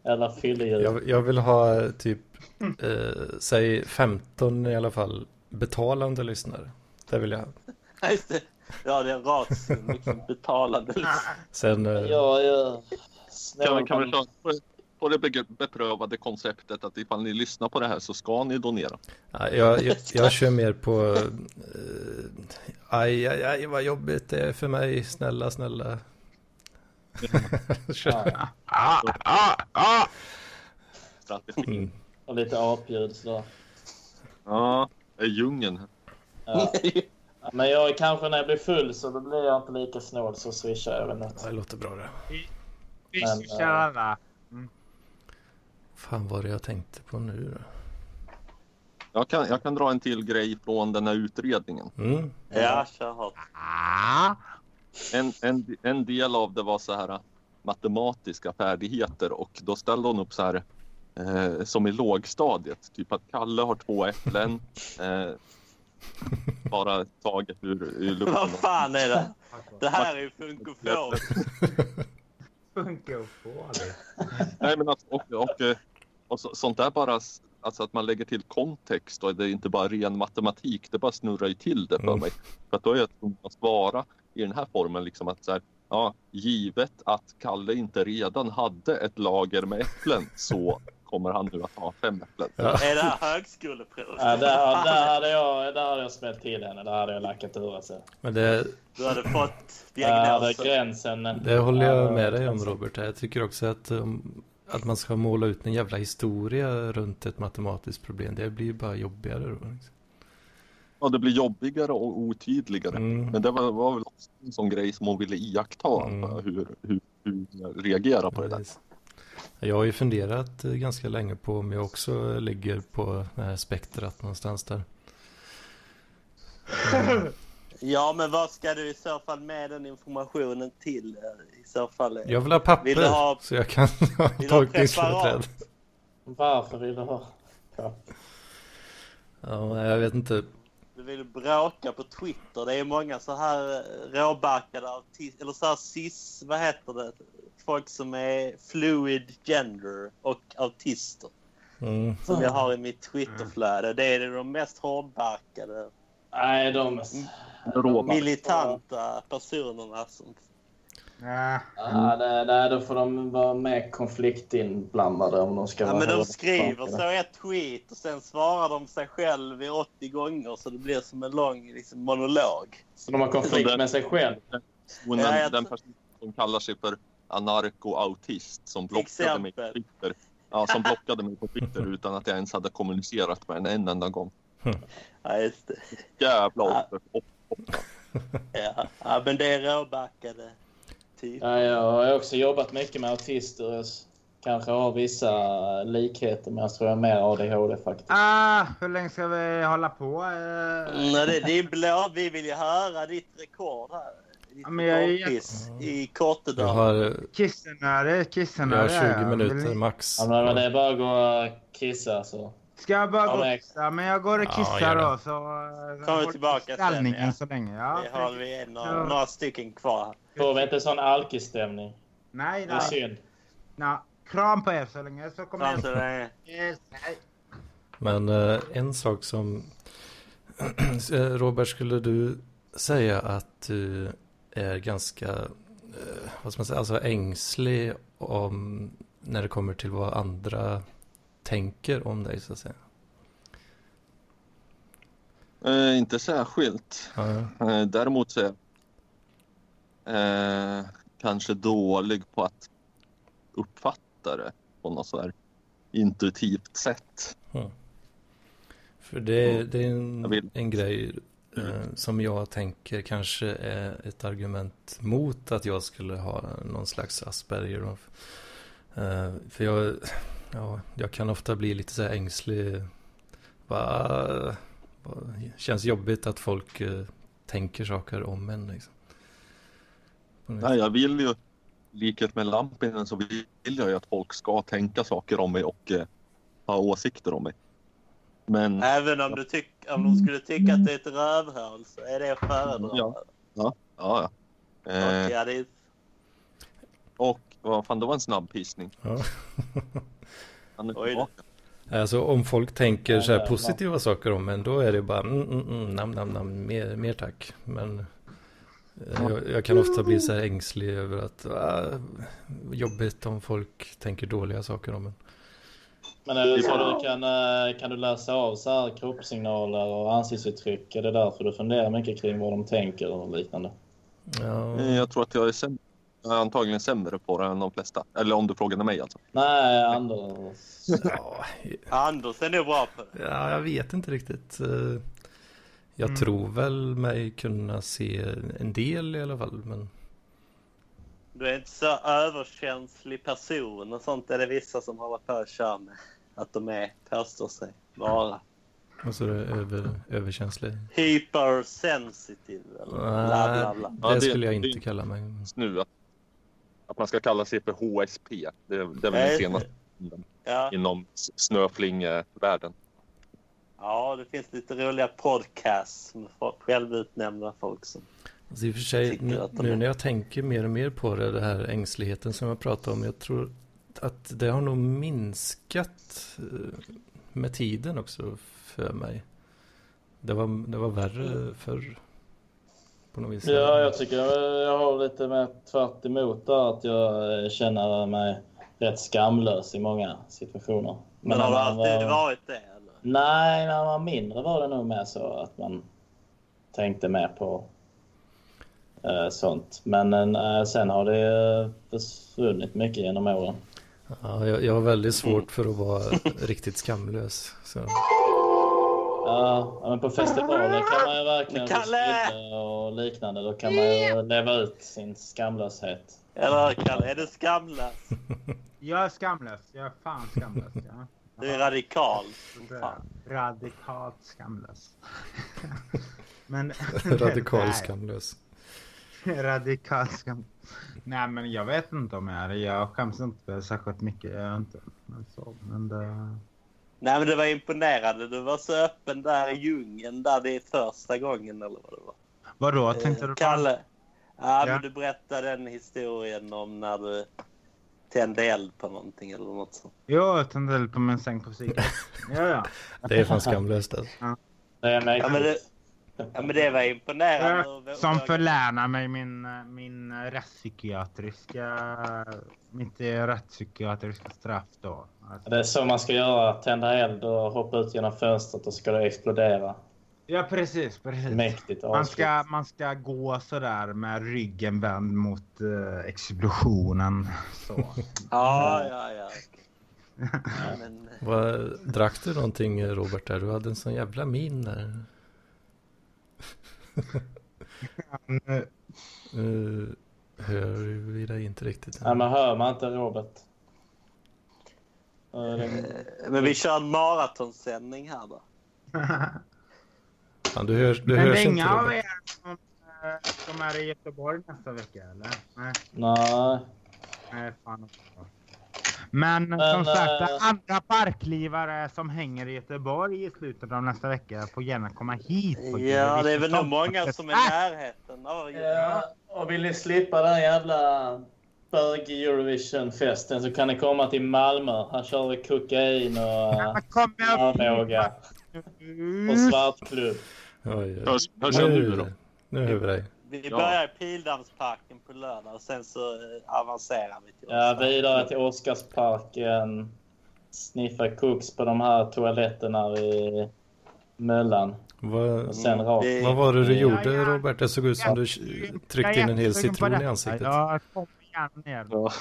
Eller.
Jag, jag vill ha eh, typ, eh, säg 15 i alla fall betalande lyssnare. Det vill jag
just det. Ja, det är en ratio. Liksom betalande.
Sen, eh,
Ja, ja.
Kan, vi- kan vi
Snål-
köra på, det be- beprövade konceptet att ifall ni lyssnar på det här så ska ni donera?
ja, jag, jag, jag kör mer på, eh, aj, aj, aj vad jobbigt det är för mig, snälla, snälla.
Ah, ah, ah.
Strategi.
Mm.
Och lite apljud sådär.
Ja, det är djungeln.
Ja. Men jag är kanske när jag blir full så då blir jag inte lika snål så swishar jag väl något.
Ja, det låter bra det.
Vi
Men,
kör alla.
Fan vad det jag tänkte på nu då.
Jag kan, jag kan dra en till grej från den här utredningen.
Mm.
Ja, kör hårt.
Ah.
En, en, en del av det var så här matematiska färdigheter och då ställde hon upp så här eh, som i lågstadiet. Typ att Kalle har två äpplen. Eh, bara taget ur, ur luften.
Vad fan är det? Det här är ju funkofon.
Det.
Nej, men alltså, och, och, eh, och så, sånt där bara, alltså att man lägger till kontext och det är inte bara ren matematik, det bara snurrar ju till det för
Mm.
mig. För att då är jag tvungen att svara i den här formen liksom att så här, ja, givet att Kalle inte redan hade ett lager med äpplen så kommer han nu att ha fem äpplen.
Ja.
Är det här högskoleprov?
Ja, där, där, hade jag, där hade jag smält till henne. Där hade jag lackat ur alltså.
Men det,
Du hade fått diagnosen.
gränsen...
det håller jag
Ja,
med dig om. Robert. Jag tycker också att, um, att man ska måla ut en jävla historia runt ett matematiskt problem. Det blir ju bara jobbigare då. liksom.
Ja, det blir jobbigare och otydligare.
Mm.
Men det var, var väl också en sån grej som hon ville iaktta,
Mm.
hur, hur, hur jag reagerar på det där.
Jag har ju funderat eh, ganska länge på om jag också ligger på det här spektrat någonstans där.
Ja, men vad ska du i så fall med den informationen till? eh, I så fall?
Jag vill ha papper
Vill ha-
så jag kan ha tolkningsföreträde.
Varför vill du ha? Ja.
Ja, jag vet inte.
Du vill bråka på Twitter. Det är många så här eh, råbarkade eller så här cis, vad heter det? Folk som är fluid gender och autister.
Mm.
Som jag har i mitt Twitterflöde. Det är de mest hårdbarkade,
Nej, de...
Militanta personerna som...
Ja.
Ja, det, det, då får de vara med konfliktinblandade om de ska
Ja,
vara
men de skriver så ett tweet och sen svarar de sig själv i 80 gånger så det blir som en lång liksom, monolog.
Så de har konflikt med sig själv.
Hon,
Ja,
den, den person som kallar sig för anarko-autist som blockade mig på. Twitter. Ja, som blockade mig på Twitter utan att jag ens hade kommunicerat med henne en enda gång.
Ja, just det.
Jävla
Ja.
offer.
Ja, ja men det är råbarkade typer.
Ja, jag har också jobbat mycket med autister. Jag kanske har vissa likheter, men jag tror jag är mer ADHD faktiskt.
Ah, hur länge ska vi hålla på? Eh,
Nej, det, det är blå. Vi vill ju höra ditt rekord här.
Ja, men jag är jätte-
Kiss i
Jag
Kortedala.
har,
Kissenöre,
jag har
kissenöre.
20
Vill
minuter max.
Ja, men det är bara att gå och kissa så.
Ska jag bara
Ja,
gå och
men-
kissa? Men jag går och
Ja,
kissar
det.
då så... eh,
Kommer
håll
tillbaka sen, ja.
så länge. Ja,
Det har vi en,
Ja.
några stycken kvar.
Får vi inte sån alkisstämning?
Nej,
Det är
nej.
synd.
nej. Kram på er så länge så kommer
till
jag...
det.
Yes, nej.
Men eh, en sak som... Eh, Robert, skulle du säga att du är ganska, eh, vad ska man säga, alltså ängslig om när det kommer till vad andra tänker om dig så att säga?
Eh, inte särskilt.
Ja,
Eh, däremot så är jag eh, kanske dålig på att uppfatta det på något så här intuitivt sätt.
För det, det är en, en grej eh, som jag tänker kanske är ett argument mot att jag skulle ha någon slags Asperger. Eh, för jag, ja, jag kan ofta bli lite så här ängslig. Bara, bara, känns jobbigt att folk eh, tänker saker om en. Liksom.
Nej, jag vill ju, likhet med Lampinen, så vill jag ju att folk ska tänka saker om mig och eh, ha åsikter om mig. Men
Även om, du tyck, om de skulle tycka att det är ett rövhål så är det att föredra.
Ja. ja, ja.
Och,
Eh,
ja, det är,
och vad fan, det var en snabb pissning.
Ja.
Han är
Oj då.
tillbaka.
Alltså om folk tänker så här positiva saker om en, då är det bara mm, mm, mm, nam, nam, nam, mer, mer tack. Men eh, jag, jag kan ofta bli så här ängslig över att ah, jobbigt om folk tänker dåliga saker om en.
Men är det så du kan, eh, kan du läsa av så här kroppssignaler och ansiktsuttryck? Är det därför du funderar mycket kring vad de tänker och liknande?
Ja,
Eh, Jag tror att jag är, sämre, jag är antagligen sämre på det än de flesta. Eller om du frågade mig alltså.
Nej, Anders.
ja,
Anders är nog bra på det.
ja, jag vet inte riktigt. Eh, Jag
Mm.
tror väl mig kunna se en del i alla fall. Men
Du är inte så överkänslig person och sånt är det vissa som håller på att köra med. Att de är, påstår sig vara.
alltså, det är över, överkänslig.
Hypersensitive eller bla bla bla.
Det,
Ja, det-
skulle jag inte
det-
kalla mig.
Nu att, att man ska kalla sig för HSP. Det, det är väl den senaste
Ja.
inom s- snöflingevärlden.
ja, det finns lite roliga podcasts med självutnämnda folk som...
Alltså I och för sig, nu,
de
nu
är-
när jag tänker mer och mer på det, det här ängsligheten som jag pratade om, jag tror att det har nog minskat eh, med tiden också för mig. Det var, det var värre förr. På något vis.
Ja, jag tycker jag, har lite mer tvärt emot där att jag eh, känner mig rätt skamlös i många situationer.
Men har
när
du alltid
var-
varit det eller?
Nej, när man var mindre var det nog mer så att man tänkte mer på sånt. Men eh, sen har det eh, försvunnit mycket genom åren.
Ja, jag, jag har väldigt svårt för att vara riktigt skamlös. Så.
Ja, men på festivaler kan man ju verkligen
Kalle!
och liknande. Då kan man ju leva ut sin skamlöshet.
Eller Kalle, är du skamlös?
Jag är skamlös. Jag är fan skamlös. Ja.
Du är radikal.
Det är
Fan.
Radikalt skamlös. Men...
Radikal skamlös.
Radikalt skam. Nej men jag vet inte om jag är det. Jag skäms inte särskilt mycket. Jag är inte. Men, så, men det...
Nej men det var imponerande. Du var så öppen där i djungeln där det är första gången eller vad det var.
Vadå tänkte
Eh,
du på?
Kalle. Ja,
Ja.
men du berättade den historien om när du tände eld på någonting eller något sånt.
Jo, jag tände eld på min säng på psyket. ja, ja.
Det är fan skamlöst alltså.
Det är mig.
Ja men det, ja, men det var imponerande.
Som förlänar mig min, min rättspsykiatriska... Mitt rättspsykiatriska straff då. Alltså,
Det är så man ska göra. Tända eld och hoppa ut genom fönstret och ska det explodera.
Ja, precis. precis.
Mäktigt
Man ska, man ska gå sådär med ryggen vänd mot eh, explosionen. Så.
Ja, ja, ja. Ja, men,
Vad, drack du någonting Robert där? Du hade en sån jävla min där.
Eh,
Nu hör vi dig inte riktigt.
Nej, men hör man inte Robert? Eh,
eh, men vi kör en maratonsändning här då.
Fan, du hörs, du
Men
hörs inte
inga av er som de är i Göteborg nästa vecka eller? Nej,
Nej.
nej fan också. Men,
Men,
som sagt,
eh,
andra parklivare som hänger i Göteborg i slutet av nästa vecka får gärna komma hit.
Ja, det är väl nog många som är i närheten av
Ja, och vill ni slippa den jävla bög-Eurovision-festen så kan ni komma till Malmö. Här kör vi kokain och
Mm.
och svartklubb.
Hörs, nu då?
Nu, nu hör vi dig.
Vi
Ja.
börjar i Pildammsparken på lördag och sen så eh, avancerar vi till
Ja,
onsdag.
vidare till Oscarsparken. Sniffa koks på de här toaletterna i Möllan.
Vad,
Och sen rakt.
Det-
vad var det du
Ja,
gjorde
ja.
Robert? Det såg ut som du tryckte in en hel citron i ansiktet.
Ja, kom igen ner.
Ja.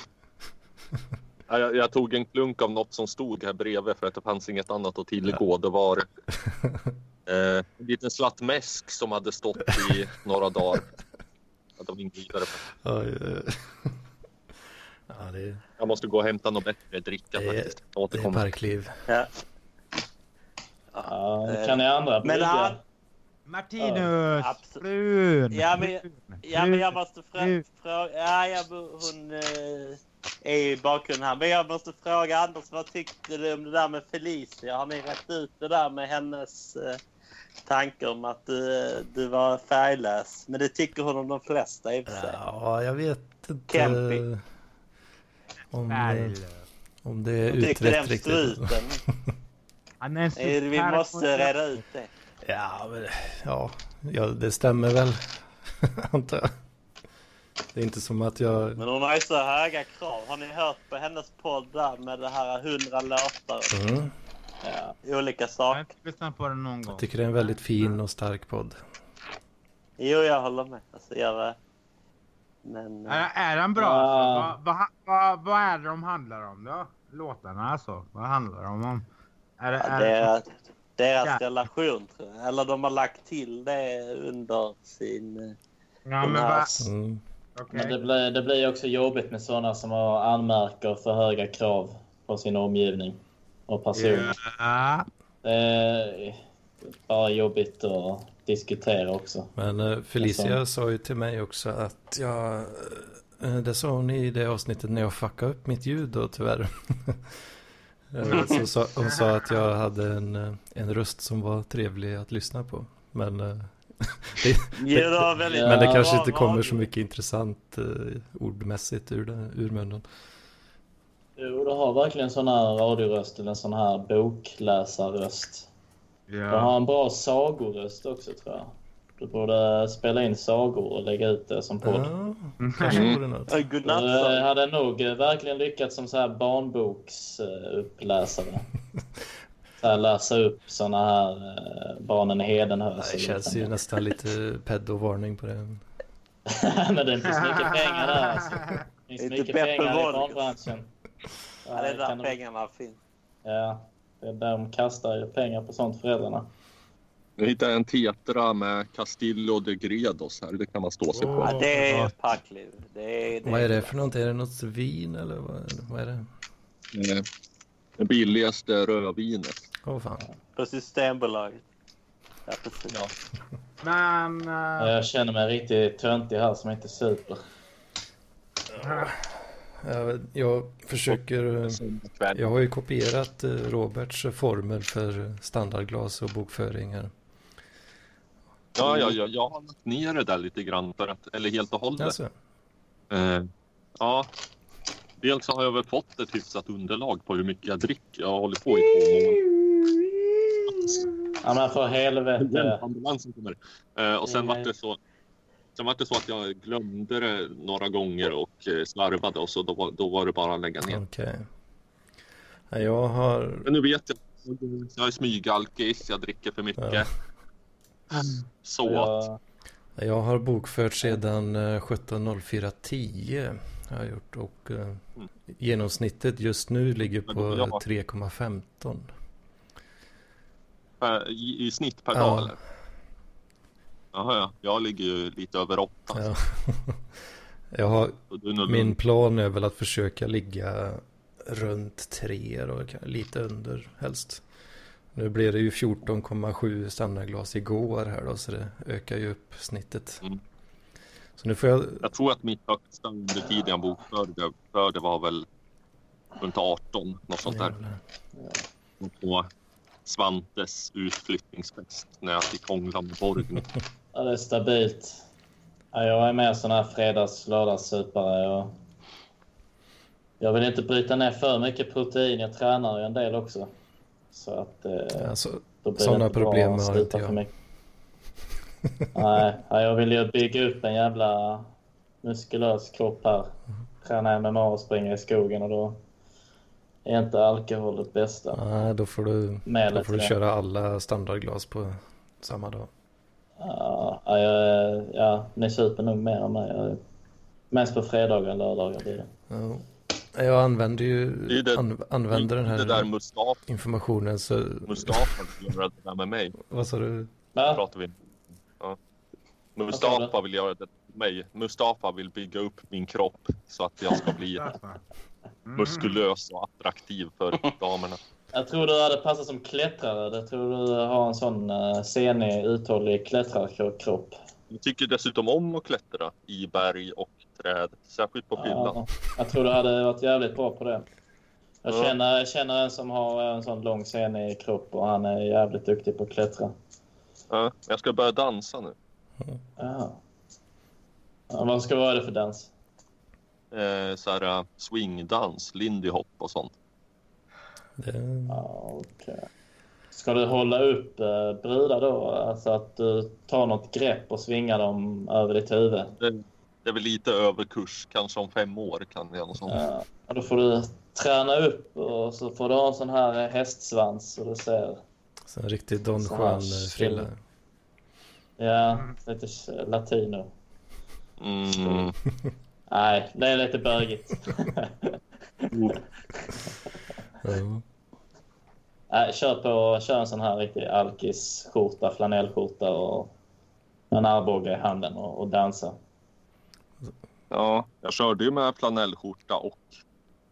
Ja, Jag, jag tog en klunk av något som stod här bredvid för att det fanns inget annat att tillgå. Det var eh, en liten slatt mäsk som hade stått i några dagar. Att de gick vidare.
Oj, oj. Ja, det,
Jag måste gå och hämta något bättre dricka
Det är-
faktiskt. Jag
det är parkliv.
Ja.
Ja, det kan ni andra
Men han,
Martinus!
Absolut.
Frun!
Ja, men- ja, men jag måste fråga... Ja, jag, hon eh, är i bakgrunden här. Men jag måste fråga Anders, vad tyckte du om det där med Felicia? Har ni rätt ut det där med hennes eh, tankar om att du, du var färglös? Men det tycker hon om de flesta i och för sig.
Ja, jag vet inte
Camping.
om,
Färglös.
om det är utrett riktigt.
Han är en
Eh, Vi måste reda ut det.
Ja, men, ja, ja, det stämmer väl. Antar jag. Det är inte som att jag...
Men hon har ju så höga krav. Har ni hört på hennes podd där med det här 100 låtar
Mm,
Ja.
olika
Jag
saker?
inte lyssnat på den någon gång.
jag tycker det är en väldigt fin och stark podd.
Jo, jag håller med. Alltså, jag, men... eh,
Är, är den bra?
Ja.
Alltså? Vad, vad, vad, vad är det de handlar om då? Låtarna alltså? Vad handlar de om? Är det,
Ja,
är
det
det,
är deras
Ja.
relation tror jag. Eller de har lagt till det under sin... eh,
ja, men
här-.
Mm.
Okej.
Men det blir, det blir också jobbigt med sådana som har anmärker för höga krav på sin omgivning och person.
Ja.
Det är bara jobbigt att diskutera också.
Men eh, Felicia
Alltså.
sa ju till mig också att jag... eh, Det sa hon i det avsnittet när jag fuckade upp mitt ljud då tyvärr. Eh, Så sa, hon sa att jag hade en, eh, en röst som var trevlig att lyssna på. Men, eh, det,
det
men det kanske inte kommer så mycket intressant eh, ordmässigt ur, det, ur munnen.
Jo, du har verkligen sån här radioröst eller sån här bokläsarröst. Du har
Ja.
en bra sagoröst också tror jag. Du borde spela in sagor och lägga ut det som podd.
Ja, kanske
Mm.
Ja,
Du
Godnatt
eh, hade nog eh, verkligen lyckats som så här barnboksuppläsare. Så här läsa upp såna här eh, Barnen i Hedenhös.
Det känns ju nästan lite pedovarning på det.
Men det finns mycket pengar där alltså. Det finns mycket pengar i barnbranschen.
Ja, det är där
kan de-
pengarna finns.
Ja, det är där de kastar ju pengar på sånt föräldrarna.
Nu hittade en tetra med Castillo de Gredos här. Det kan man stå sig på.
Ja, det är parkliv. Det är, det
Vad är det för något? Är det något vin eller vad, vad är det?
Eh, Det billigaste rödvinet.
Åh fan.
På Systembolaget. Ja, precis.
Ja.
Men... eh,
Jag känner mig riktigt töntig här som inte super.
Jag, jag försöker... eh. Jag har ju kopierat eh, Roberts formel för standardglas och bokföring här.
Ja, ja, ja, jag har lagt ner det där lite grann, för att, eller helt och hållet.
Alltså,
Eh, ja, dels har jag väl fått ett hyfsat underlag på hur mycket jag dricker. Jag hållit på i två månader.
Ja men för helvete.
Ambulansen kommer. Eh, och sen
Ja,
var det så. Sen var det så att jag glömde det några gånger och eh, slarvade och så då, var- då var det bara att lägga ner.
okej. Ja, Jag har...
Men nu vet jag. Jag är smygalkis, jag dricker för mycket.
Ja.
Så att
Jag,
Jag har bokfört sedan eh, 17.04.10 har jag gjort och eh, genomsnittet just nu ligger på
då- ja.
3,15.
eh, i, i snitt per
Ja.
dag eller? Jaha, ja. Jag ligger ju lite över åtta.
Ja. Jag har, min plan är väl att försöka ligga runt 3 då, lite under helst. Nu blir det ju 14,7 standardglas igår här då så det ökar ju upp snittet.
Mm.
Så nu får jag...
Jag tror att mitt högsta under tiden jag bokförde förde var väl runt 18, något sånt där. På Svantes utflyttningsfest när jag fick hångla med Borgny.
Ja, det är stabilt. Ja, jag är med sån här fredags lördagssupare. Och jag vill inte bryta ner för mycket protein. Jag tränar ju en del också. Så att eh,
Alltså,
bra
problem har inte jag.
Nej, ja, jag vill ju bygga upp en jävla muskulös kropp här. Träna MMA och springa i skogen och då är inte alkohol det bästa.
nej, då får du, då får du köra alla standardglas på samma dag.
Ja, ja, jag, är- ja, ni super nog mer än mig. Jag mest på fredagar och lördagar blir det.
Ja. Jag använder ju
Det det-
an, använder den
Det där
här
Mustafa,
informationen så...
Mustafa vill göra det där med mig.
Vad sa du?
Va?
pratar vi. Ja. Mustafa vill göra det med mig. Mustafa vill bygga upp min kropp så att jag ska bli.
Mm.
muskulös och attraktiv för damerna.
Jag tror du hade passat som klättrare. Jag tror du har en sån uh, senig, uthållig klättrarkropp.
Jag tycker dessutom om att klättra i berg och träd, särskilt på fyllan.
Ja, jag tror du hade varit jävligt bra på det. Jag
Ja.
känner, jag känner en som har en sån lång senig kropp och han är jävligt duktig på att klättra.
Ja, jag ska börja dansa nu.
Ja. Ja, vad ska vara det för dans?
Eh, så här uh, swingdans, lindy hop och sånt.
Det,
Ja, okej. Ska du hålla upp eh, brudar då? Alltså att du tar något grepp och svingar dem över ditt huvud?
Det, det är väl lite överkurs, kanske om fem år kan jag något sånt.
Ja, då får du träna upp och så får du ha en sån här hästsvans så du ser.
så en riktig Don Juan-frilla.
Ja, lite latino.
Mm.
Nej, det är lite bögigt.
Ja.
Nej, kör på kör en sån här riktig alkisskjorta, flanellskjorta och en armbåge i handen och, och dansa.
Ja, jag körde ju med flanellskjorta och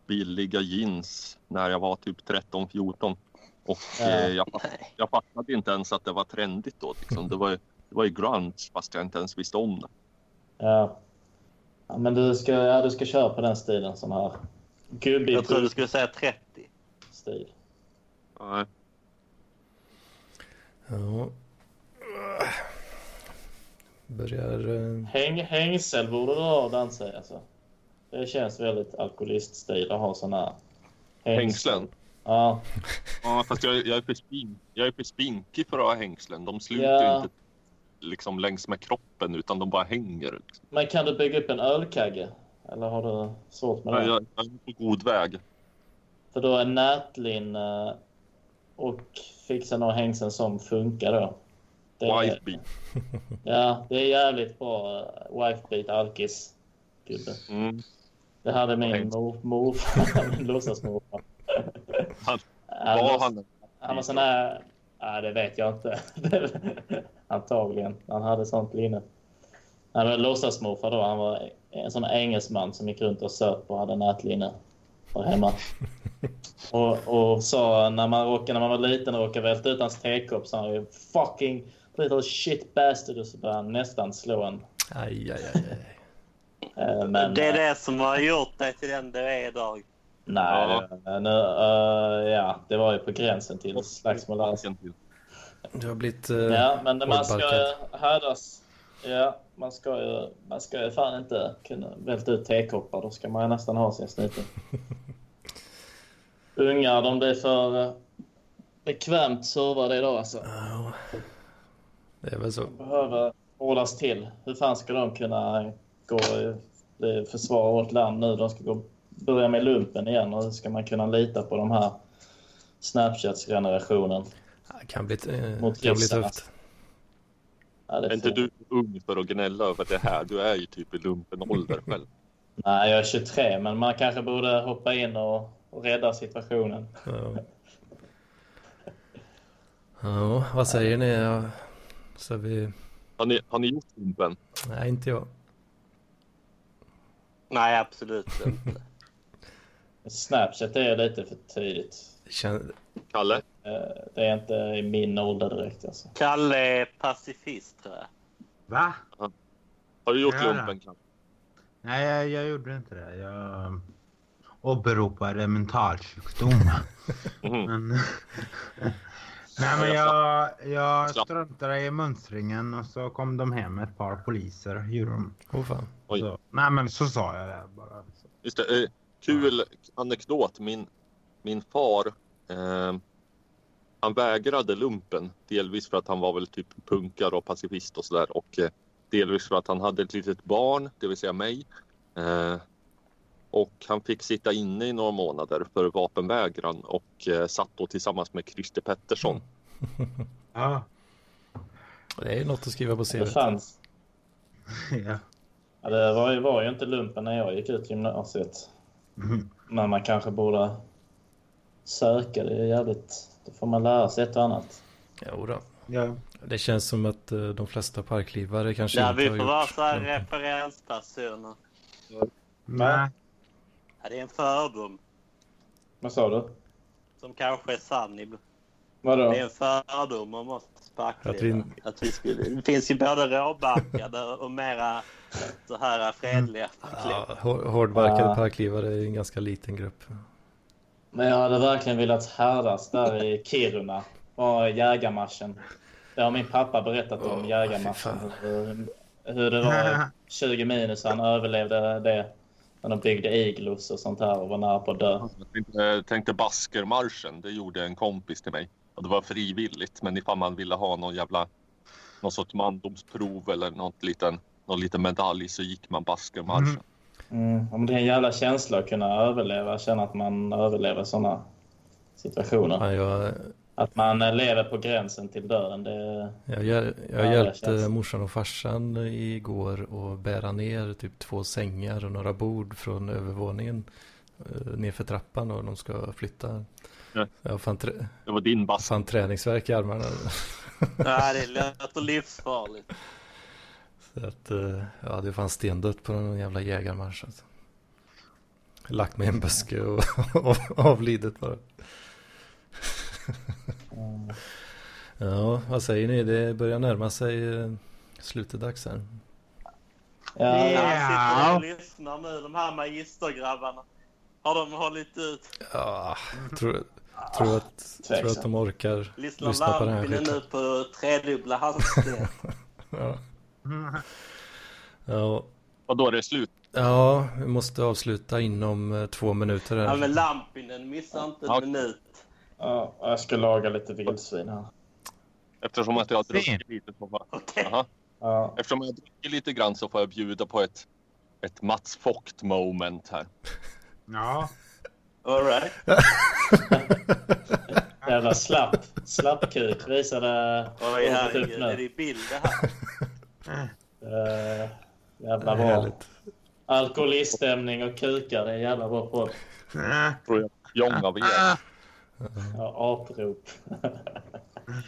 billiga jeans när jag var typ 13-14. Och
Ja.
eh, jag, jag fattade inte ens att det var trendigt då. Liksom. Det, var, ju- det var ju grunge fast jag inte ens visste om det.
Ja. ja men du ska, ja, du ska köra på den stilen, sån här gubbig
Jag tror du skulle säga 30.
Stil.
Nej.
ja. Börjar... eh,
Häng, hängsel borde du ha i, alltså. Det känns väldigt alkoholiststil att ha såna
Hängslen?
Ja,
Ja, fast jag, jag, är för spink, jag är för spinkig för att ha hängslen. De sluter
Ja.
ju inte liksom längs med kroppen utan de bara hänger. Liksom.
men kan du bygga upp en ölkagge? Eller har du svårt med det?
Jag, jag, jag är på god väg.
För då är nätlinne och fixa några hängseln som funkar då. Det
Wifebeat.
ja, det är jävligt bra. Uh, Wifebeat alkis. Gubbe.
Mm.
Det hade min mor- morfar, min låtsasmorfar.
Han-
Han
Var han
Han var sån här... Nej, det vet jag inte. Antagligen. Han hade sånt linne. Han var låtsasmorfar då. Han var en sån engelsman som gick runt och söp och hade nätlinne där hemma. Och, och sa när man, råkade, när man var liten och råkade välta ut hans tekopp sa han ju fucking little shit bastard och så började han nästan slå en.
Aj, aj, aj, aj.
Eh, Men,
Det är det som har gjort dig till den du är idag.
Nej,
Ja.
det, nu, eh, ja, det var ju på gränsen till slagsmål. Alltså.
Du har blivit... eh,
Ja, men man ska
hårdbalkad.
Ja, man ska ju, man ska ju fan inte kunna välta ut tekoppar. Då ska man ju nästan ha sin snuten. Ungar, de blir för eh, bekvämt servade idag alltså.
Ja. Det är väl så.
Behöver hållas till. Hur fan ska de kunna gå i- försvara vårt land nu? De ska gå, börja med lumpen igen och hur ska man kunna lita på de här Snapchats-generationen?
Det kan bli, eh, kan bli tufft.
Ja, det
Är inte du ung för att gnälla över det här? Du är ju typ i lumpen ålder själv.
Nej, jag är 23, men man kanske borde hoppa in och, och rädda situationen.
Ja. ja, vad säger ni? Så vi...
Har ni, har ni gjort lumpen?
Nej, inte jag.
Nej, absolut inte.
Snapchat är lite för tidigt.
Kalle?
Eh, Det är inte i min ålder direkt. Alltså.
Kalle är pacifist, tror jag.
Va?
Har du gjort
Ja,
lumpen? Kalle?
Nej, jag, jag gjorde inte det. Jag åberopade mentalsjukdom.
Mhm.
men... Nej, men jag, jag struntade i mönstringen och så kom de hem med ett par poliser. Gjorde de.
Åh fan.
Oj.
Så, nej, men så sa jag det bara.
Just det, eh, kul anekdot. Min, min far, eh, han vägrade lumpen. Delvis för att han var väl typ punkare och pacifist och sådär. Och eh, delvis för att han hade ett litet barn, det vill säga mig. Eh, och han fick sitta inne i några månader för vapenvägran och eh, satt då tillsammans med Christer Pettersson.
Ja.
Det är ju något att skriva på
Det
CV.
fanns.
ja.
Ja, det var ju, var ju inte lumpen när jag gick ut gymnasiet.
Mhm.
Men man kanske borde söka. Det är jävligt... Då får man lära sig ett och annat.
Jo då.
ja.
Det känns som att eh, de flesta parklivare kanske
Ja,
inte
vi
har
får vara
gjort
så här referenspersoner.
Nej.
Ja, det är en fördom
Vad sa du?
som kanske är sann ibland.
Vadå?
Det är en fördom om oss
Att vi-
parklivare. Att vi skulle... Det finns ju både råbackade och mera så här fredliga parklivare.
Ja, hår- hårdbarkade
Ja.
parklivare är en ganska liten grupp.
Men jag hade verkligen velat härdas där i Kiruna. Var jägarmarschen. Det har min pappa berättat om,
fy
jägarmarschen. Hur, hur det var 20 minus, han överlevde det. När de byggde iglus och sånt här och var nära på att dö.
Jag tänkte, jag tänkte Baskermarschen, det gjorde en kompis till mig. Och det var frivilligt, men ifall man ville ha någon jävla någon sorts mandomsprov eller något liten, någon liten medalj så gick man Baskermarschen.
Mm. Ja, men Det är en jävla känsla att kunna överleva, känna att man överlever sådana situationer.
Ja, jag,
Att man eh, lever på gränsen till döden. Det,
jag, hjäl- jag hjälpte
känns-
morsan och farsan igår och bära ner typ två sängar och några bord från övervåningen eh, nerför trappan och de ska flytta.
Ja.
Jag fann,
Det var din basker.
fann träningsvärk i armarna.
Ja, det låter livsfarligt.
Så att, eh, ja, det fanns stendött på någon jävla jägarmarsch. Alltså. Lagt mig i en buske och, avlidit bara.
mm.
Ja, vad säger ni? Det börjar närma sig eh, slutedags här.
ja,
sitter och lyssnar nu, de här magistergrabbarna. Har de hållit ut?
Ja, tror, tror, att, tror att de orkar
Lyssnar
lyssna på den här skiten.
nu på tredubbla hastighet?
Ja. Ja,
Och då är det slut.
ja, vi måste avsluta inom eh, två minuter
ja, men
här.
Lampinen missar inte en
Ja.
minut.
ja, jag ska laga lite vildsvin här.
Eftersom att jag har druckit lite så får,
Okej.
Aha.
Ja,
Eftersom jag druckit lite grann så får jag bjuda på ett, ett Mats Vogt moment här.
Ja.
All right.
jävla slapp. Slappkuk visade
Oj, herregud. Är det bild det här?
Uh, jävla bra. Alkoholiststämning och kukar. Det är en jävla bra podd.
Tror jag. Jong av er.
Ja, aprop.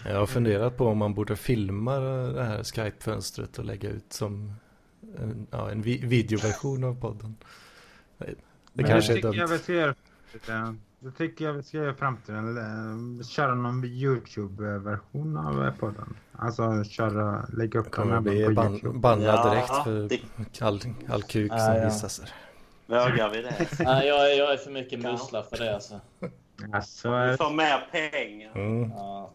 Jag har funderat på om man borde filma det här Skype-fönstret och lägga ut som en, ja, en vi- videoversion av podden. Det
Men
kanske är
det jag vi
dumt.
eh, Det tycker jag vi ska göra i framtiden. Eller, Köra någon Youtube-version av podden. Alltså köra, lägga upp
kommer bli ban bannad
Ja,
direkt för
det-
all, all kuk
Ja,
som
ja.
visas.
Vågar vi det?
Nej, jag, är, jag är för mycket muslar för det alltså.
Alltså,
Vi
eh,
får mer pengar
Mm,
Ja,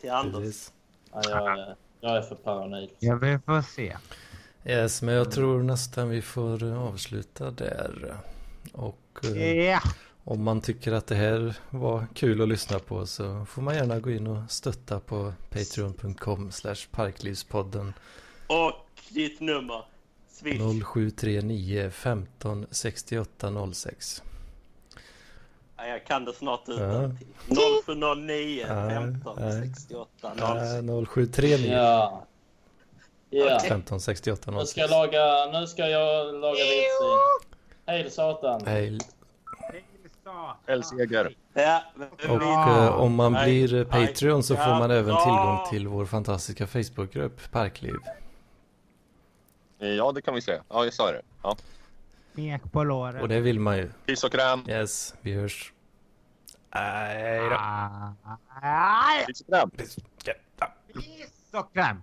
till Anders.
ja, jag, är, jag är för paranoid.
ja, vi får se.
Yes, men jag tror nästan vi får avsluta där. Och
Ja.
Om man tycker att det här var kul att lyssna på så får man gärna gå in och stötta på patreon.com slash parklivspodden
Och ditt nummer. Swish.
0739 15 68 06.
Ja, jag kan det snart
Ja.
utantill. 0709
Ja,
15
nej.
68
Äh,
06.
0739
Ja. Ja.
15 68
Nu
06.
ska jag laga, nu ska jag laga vildsvin. Hej satan.
Hej.
Men
Och eh, om man blir eh, Patreon så får man även tillgång till vår fantastiska Facebookgrupp Parkliv.
Ja, det kan vi säga. Ja, jag sa det. Ja.
Smek på låret.
Och det vill man ju.
Piss och kräm.
Yes, vi hörs. Nej då.
Ah.
Piss och kräm.
Piss och kräm.